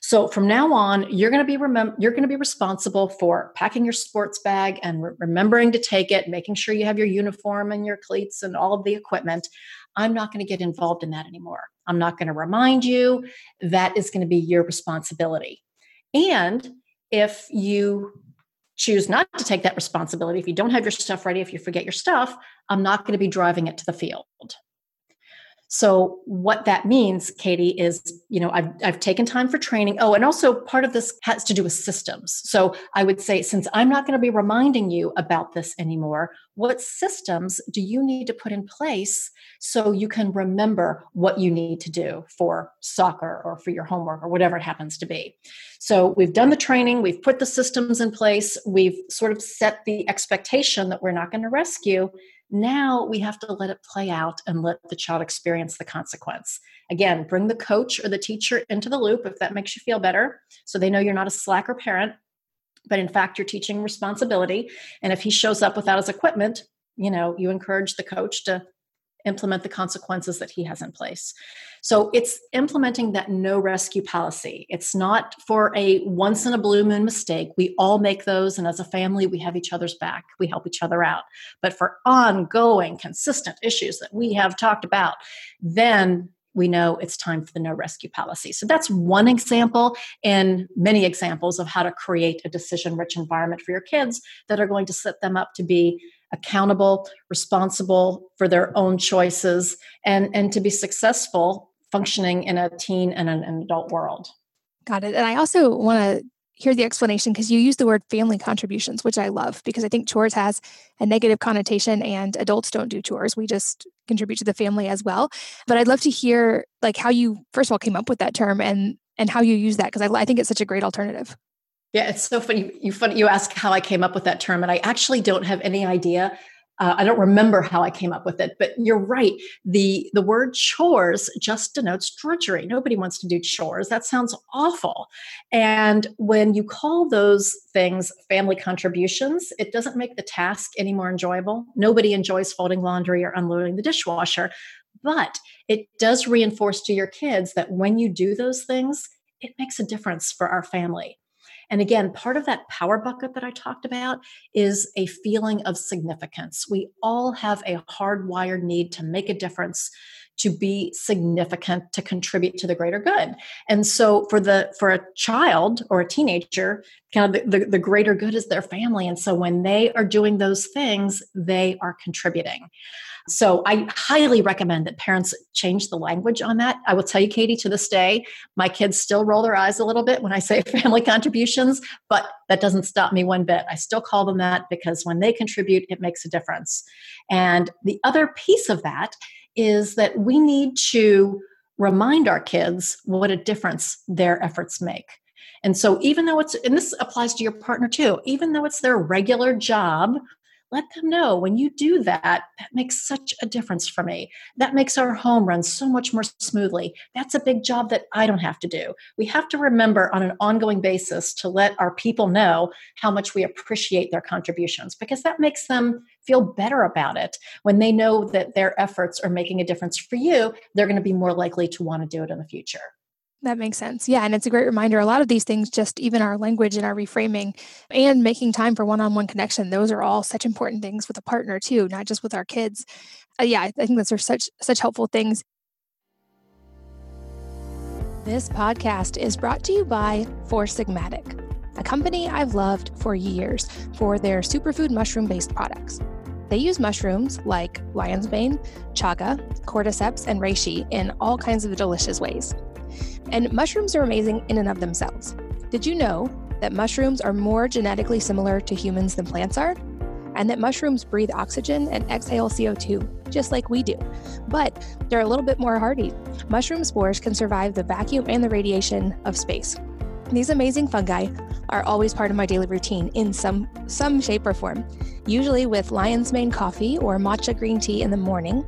So from now on, you're going to be remem- you're going to be responsible for packing your sports bag and re- remembering to take it, making sure you have your uniform and your cleats and all of the equipment. I'm not going to get involved in that anymore. I'm not going to remind you. That is going to be your responsibility. And if you choose not to take that responsibility, if you don't have your stuff ready, if you forget your stuff, I'm not going to be driving it to the field. So what that means, Katie, is you know I've I've taken time for training. Oh, and also part of this has to do with systems. So I would say since I'm not going to be reminding you about this anymore, what systems do you need to put in place so you can remember what you need to do for soccer or for your homework or whatever it happens to be. So we've done the training, we've put the systems in place, we've sort of set the expectation that we're not going to rescue now we have to let it play out and let the child experience the consequence. Again, bring the coach or the teacher into the loop if that makes you feel better. So they know you're not a slacker parent, but in fact, you're teaching responsibility. And if he shows up without his equipment, you know, you encourage the coach to implement the consequences that he has in place. So it's implementing that no rescue policy. It's not for a once in a blue moon mistake. We all make those, and as a family, we have each other's back. We help each other out. But for ongoing, consistent issues that we have talked about, then we know it's time for the no rescue policy. So that's one example and many examples of how to create a decision rich environment for your kids that are going to set them up to be accountable, responsible for their own choices, and, and to be successful functioning in a teen and an, an adult world. Got it. And I also want to hear the explanation because you use the word family contributions, which I love because I think chores has a negative connotation and adults don't do chores. We just contribute to the family as well. But I'd love to hear like how you first of all came up with that term and and how you use that because I, I think it's such a great alternative. Yeah, it's so funny. You funny you ask how I came up with that term, and I actually don't have any idea. Uh, I don't remember how I came up with it, but you're right. The the word chores just denotes drudgery. Nobody wants to do chores. That sounds awful. And when you call those things family contributions, it doesn't make the task any more enjoyable. Nobody enjoys folding laundry or unloading the dishwasher, but it does reinforce to your kids that when you do those things, it makes a difference for our family. And again, part of that power bucket that I talked about is a feeling of significance. We all have a hardwired need to make a difference to be significant to contribute to the greater good. And so for the for a child or a teenager kind of the, the, the, greater good is their family. And so when they are doing those things they are contributing so I highly recommend that parents change the language on that. I will tell you, Katie, to this day, my kids still roll their eyes a little bit when I say <laughs> family contributions, but that doesn't stop me one bit. I still call them that because when they contribute, it makes a difference. And the other piece of that is that we need to remind our kids what a difference their efforts make. And so, even though it's, and this applies to your partner too, even though it's their regular job let them know when you do that, that makes such a difference for me. That makes our home run so much more smoothly. That's a big job that I don't have to do. We have to remember on an ongoing basis to let our people know how much we appreciate their contributions because that makes them feel better about it. When they know that their efforts are making a difference for you, they're going to be more likely to want to do it in the future. That makes sense. Yeah. And it's a great reminder. A lot of these things, just even our language and our reframing and making time for one on one connection, those are all such important things with a partner too, not just with our kids. Uh, yeah, I think those are such such helpful things. This podcast is brought to you by Four Sigmatic, a company I've loved for years for their superfood mushroom based products. They use mushrooms like lion's mane, chaga, cordyceps, and reishi in all kinds of delicious ways. And mushrooms are amazing in and of themselves. Did you know that mushrooms are more genetically similar to humans than plants are? And that mushrooms breathe oxygen and exhale CO2, just like we do. But they're a little bit more hardy. Mushroom spores can survive the vacuum and the radiation of space. These amazing fungi are always part of my daily routine in some some shape or form. Usually with lion's mane coffee or matcha green tea in the morning,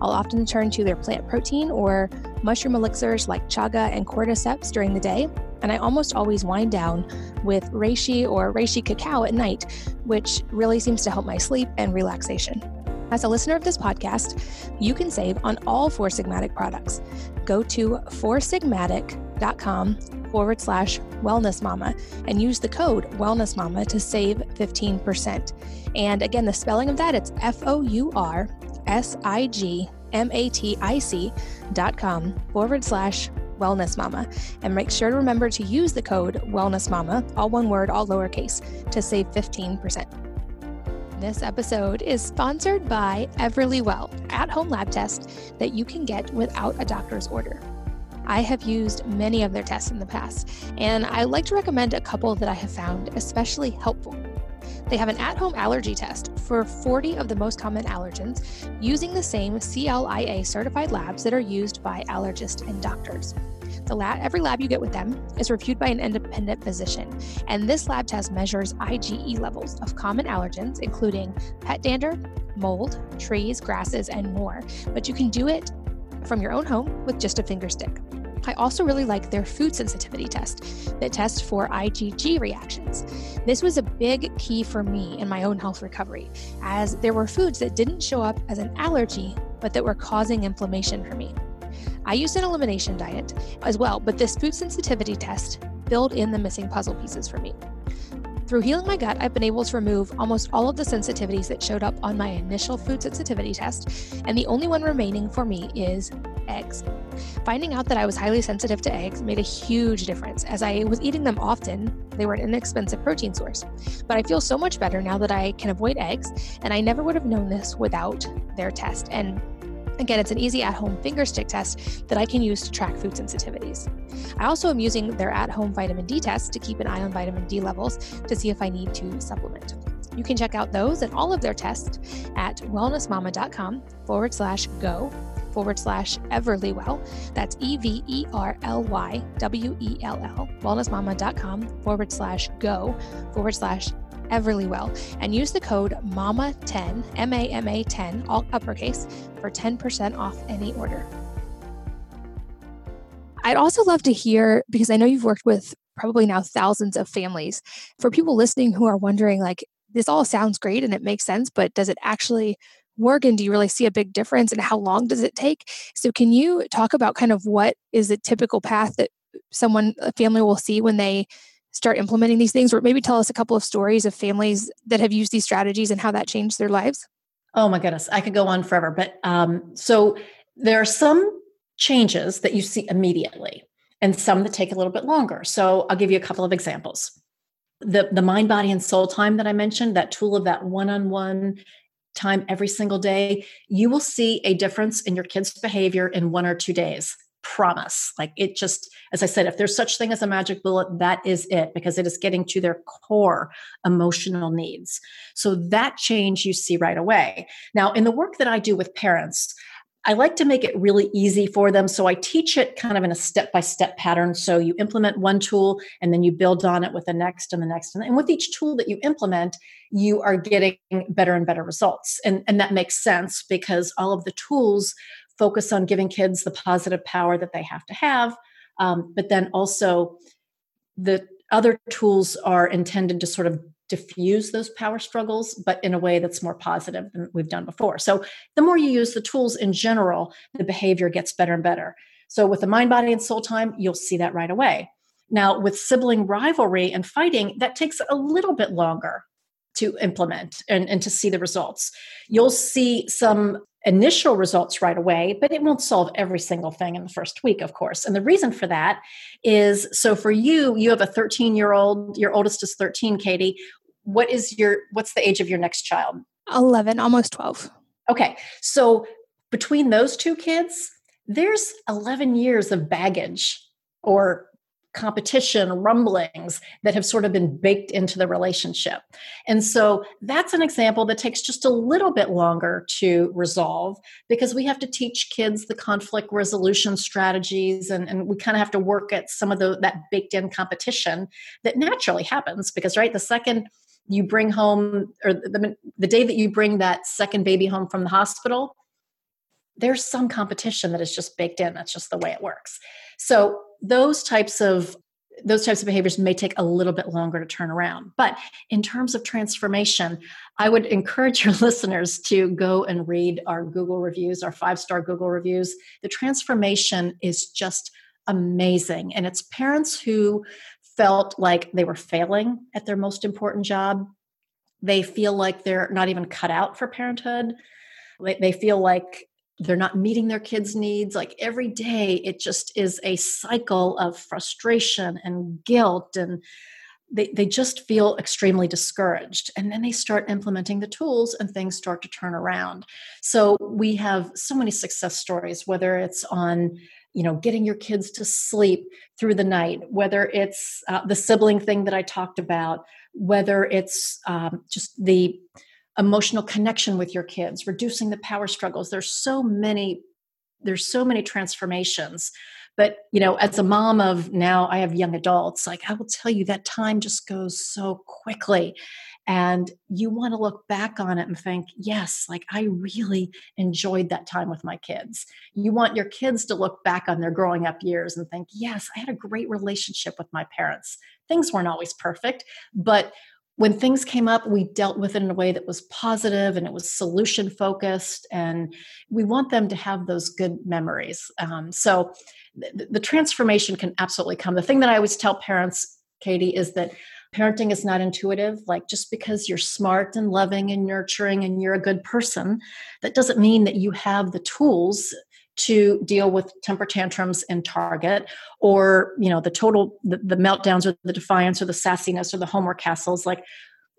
I'll often turn to their plant protein or mushroom elixirs like chaga and cordyceps during the day, and I almost always wind down with reishi or reishi cacao at night, which really seems to help my sleep and relaxation. As a listener of this podcast, you can save on all Four Sigmatic products. Go to foursigmatic.com forward slash wellness mama and use the code wellness mama to save 15%. And again, the spelling of that, it's F O U R S I G M A T I C com forward slash wellness mama and make sure to remember to use the code wellness mama all one word all lowercase to save 15% this episode is sponsored by Everlywell at home lab test that you can get without a doctor's order. I have used many of their tests in the past, and I like to recommend a couple that I have found especially helpful. They have an at home allergy test for 40 of the most common allergens using the same CLIA certified labs that are used by allergists and doctors. The lab, every lab you get with them is reviewed by an independent physician, and this lab test measures IgE levels of common allergens, including pet dander, mold, trees, grasses, and more. But you can do it from your own home with just a finger stick. I also really like their food sensitivity test that tests for IgG reactions. This was a big key for me in my own health recovery, as there were foods that didn't show up as an allergy, but that were causing inflammation for me. I used an elimination diet as well, but this food sensitivity test filled in the missing puzzle pieces for me. Through healing my gut, I've been able to remove almost all of the sensitivities that showed up on my initial food sensitivity test, and the only one remaining for me is eggs. Finding out that I was highly sensitive to eggs made a huge difference as I was eating them often. They were an inexpensive protein source. But I feel so much better now that I can avoid eggs, and I never would have known this without their test. And Again, it's an easy at home finger stick test that I can use to track food sensitivities. I also am using their at home vitamin D test to keep an eye on vitamin D levels to see if I need to supplement. You can check out those and all of their tests at wellnessmama.com forward slash go forward slash Everlywell. That's E V E R L Y W E L L, wellnessmama.com forward slash go forward slash Everlywell and use the code MAMA10, M A M A 10, all uppercase, for 10% off any order. I'd also love to hear, because I know you've worked with probably now thousands of families, for people listening who are wondering, like, this all sounds great and it makes sense, but does it actually work and do you really see a big difference and how long does it take? So, can you talk about kind of what is a typical path that someone, a family will see when they start implementing these things, or maybe tell us a couple of stories of families that have used these strategies and how that changed their lives? Oh my goodness, I could go on forever. But um, so there are some changes that you see immediately and some that take a little bit longer. So I'll give you a couple of examples. The, the mind, body, and soul time that I mentioned, that tool of that one on one time every single day, you will see a difference in your kids' behavior in one or two days. Promise. Like it just as i said if there's such thing as a magic bullet that is it because it is getting to their core emotional needs. So that change you see right away. Now in the work that i do with parents I like to make it really easy for them. So I teach it kind of in a step by step pattern. So you implement one tool and then you build on it with the next and the next. And with each tool that you implement, you are getting better and better results. And, and that makes sense because all of the tools focus on giving kids the positive power that they have to have. Um, but then also, the other tools are intended to sort of diffuse those power struggles, but in a way that's more positive than we've done before. So, the more you use the tools in general, the behavior gets better and better. So, with the mind, body, and soul time, you'll see that right away. Now, with sibling rivalry and fighting, that takes a little bit longer to implement and, and to see the results. You'll see some initial results right away, but it won't solve every single thing in the first week, of course. And the reason for that is so for you, you have a 13 year old, your oldest is 13, Katie. What is your, what's the age of your next child? 11, almost 12. Okay. So between those two kids, there's 11 years of baggage or competition rumblings that have sort of been baked into the relationship. And so that's an example that takes just a little bit longer to resolve because we have to teach kids the conflict resolution strategies and, and we kind of have to work at some of the, that baked in competition that naturally happens because, right, the second you bring home or the, the day that you bring that second baby home from the hospital, there's some competition that is just baked in. That's just the way it works. So those types of those types of behaviors may take a little bit longer to turn around. But in terms of transformation, I would encourage your <laughs> listeners to go and read our Google reviews, our five star Google reviews. The transformation is just amazing. And it's parents who felt like they were failing at their most important job. They feel like they're not even cut out for parenthood. They feel like they're not meeting their kids' needs. Like every day, it just is a cycle of frustration and guilt, and they, they just feel extremely discouraged. And then they start implementing the tools, and things start to turn around. So we have so many success stories, whether it's on you know getting your kids to sleep through the night whether it's uh, the sibling thing that i talked about whether it's um, just the emotional connection with your kids reducing the power struggles. There's so many there's so many transformations. But you know as a mom of now i have young adults like i will tell you that time just goes so quickly. And you want to look back on it and think yes like i really enjoyed that time with my kids. You want your kids to look back on their growing up years and think yes i had a great relationship with my parents. Things weren't always perfect but when things came up, we dealt with it in a way that was positive and it was solution focused. And we want them to have those good memories. Um, so the, the transformation can absolutely come. The thing that I always tell parents, Katie, is that parenting is not intuitive. Like just because you're smart and loving and nurturing and you're a good person, that doesn't mean that you have the tools to deal with temper tantrums in target or you know the total the, the meltdowns or the defiance or the sassiness or the homework castles. Like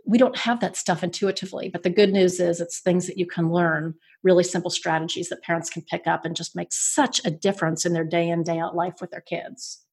we don't have that stuff intuitively but the good news is it's things that you can learn really simple strategies that parents can pick up and just make such a difference in their day in day out life with their kids.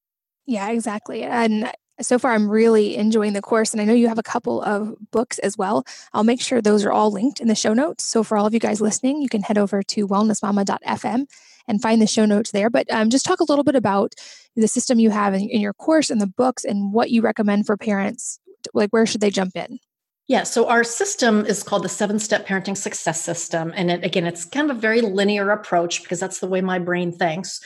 Yeah exactly. And so far i'm really enjoying the course and i know you have a couple of books as well. I'll make sure those are all linked in the show notes. So for all of you guys listening you can head over to wellnessmama.fm and find the show notes there. But um, just talk a little bit about the system you have in, in your course and the books and what you recommend for parents. Like, where should they jump in? Yeah, so our system is called the seven step parenting success system. And it, again, it's kind of a very linear approach because that's the way my brain thinks.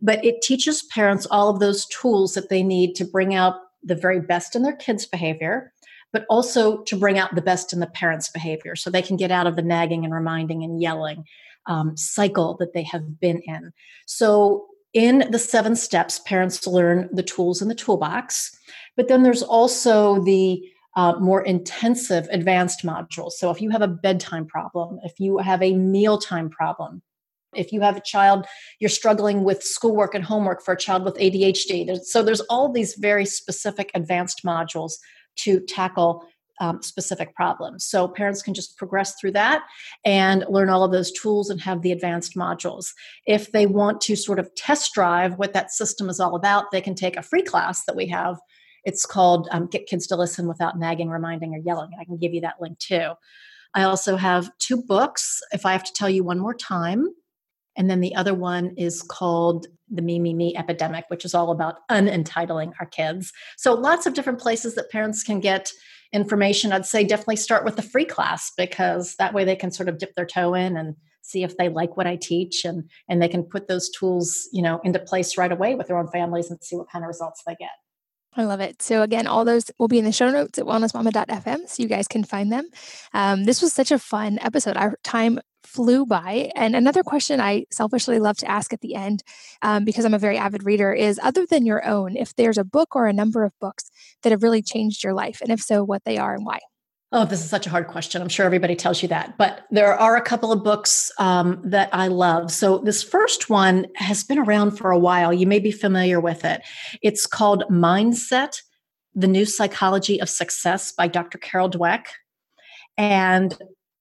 But it teaches parents all of those tools that they need to bring out the very best in their kids' behavior, but also to bring out the best in the parents' behavior so they can get out of the nagging and reminding and yelling um, cycle that they have been in. So, in the seven steps, parents learn the tools in the toolbox, but then there's also the uh, more intensive advanced modules. So, if you have a bedtime problem, if you have a mealtime problem, if you have a child, you're struggling with schoolwork and homework for a child with ADHD. There's, so, there's all these very specific advanced modules to tackle um, specific problems. So parents can just progress through that and learn all of those tools and have the advanced modules. If they want to sort of test drive what that system is all about, they can take a free class that we have. It's called um, Get Kids to Listen Without Nagging, Reminding, or Yelling. I can give you that link too. I also have two books, if I have to tell you one more time. And then the other one is called The Me, Me, Me Epidemic, which is all about unentitling our kids. So lots of different places that parents can get information, I'd say definitely start with the free class because that way they can sort of dip their toe in and see if they like what I teach and and they can put those tools, you know, into place right away with their own families and see what kind of results they get. I love it. So again, all those will be in the show notes at wellnessmama.fm, so you guys can find them. Um, this was such a fun episode. Our time flew by. And another question I selfishly love to ask at the end, um, because I'm a very avid reader, is other than your own, if there's a book or a number of books that have really changed your life, and if so, what they are and why. Oh, this is such a hard question. I'm sure everybody tells you that. But there are a couple of books um, that I love. So, this first one has been around for a while. You may be familiar with it. It's called Mindset The New Psychology of Success by Dr. Carol Dweck. And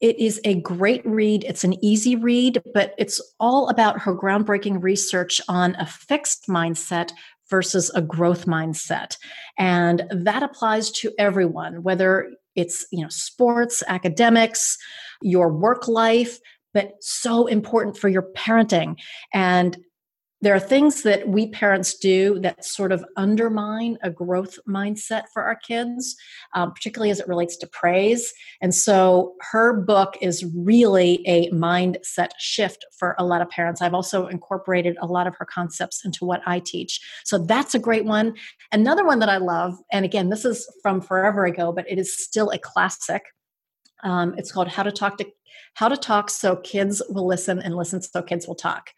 it is a great read. It's an easy read, but it's all about her groundbreaking research on a fixed mindset versus a growth mindset. And that applies to everyone, whether it's, you know, sports, academics, your work life, but so important for your parenting. And there are things that we parents do that sort of undermine a growth mindset for our kids, um, particularly as it relates to praise. And so her book is really a mindset shift for a lot of parents. I've also incorporated a lot of her concepts into what I teach. So that's a great one. Another one that I love, and again, this is from forever ago, but it is still a classic. Um, it's called How to Talk to How to Talk So Kids Will Listen and Listen So Kids Will Talk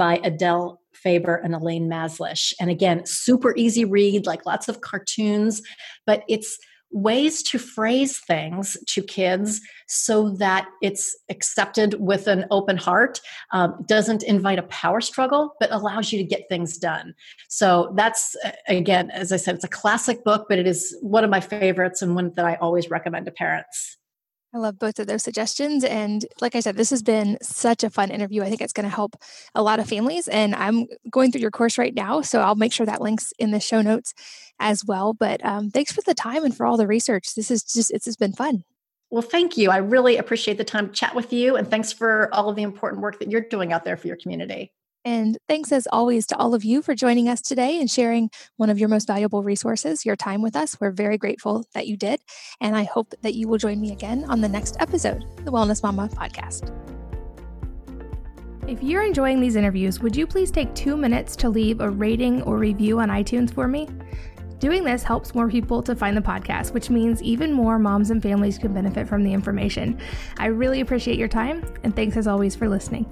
by Adele Faber and Elaine Mazlish. And again, super easy read, like lots of cartoons, but it's ways to phrase things to kids so that it's accepted with an open heart um, doesn't invite a power struggle but allows you to get things done so that's again as i said it's a classic book but it is one of my favorites and one that i always recommend to parents I love both of those suggestions. And like I said, this has been such a fun interview. I think it's going to help a lot of families. And I'm going through your course right now. So I'll make sure that links in the show notes as well. But um, thanks for the time and for all the research. This is just, it's just been fun. Well, thank you. I really appreciate the time to chat with you. And thanks for all of the important work that you're doing out there for your community. And thanks as always to all of you for joining us today and sharing one of your most valuable resources, your time with us. We're very grateful that you did. And I hope that you will join me again on the next episode, the Wellness Mama podcast. If you're enjoying these interviews, would you please take two minutes to leave a rating or review on iTunes for me? Doing this helps more people to find the podcast, which means even more moms and families can benefit from the information. I really appreciate your time, and thanks as always for listening.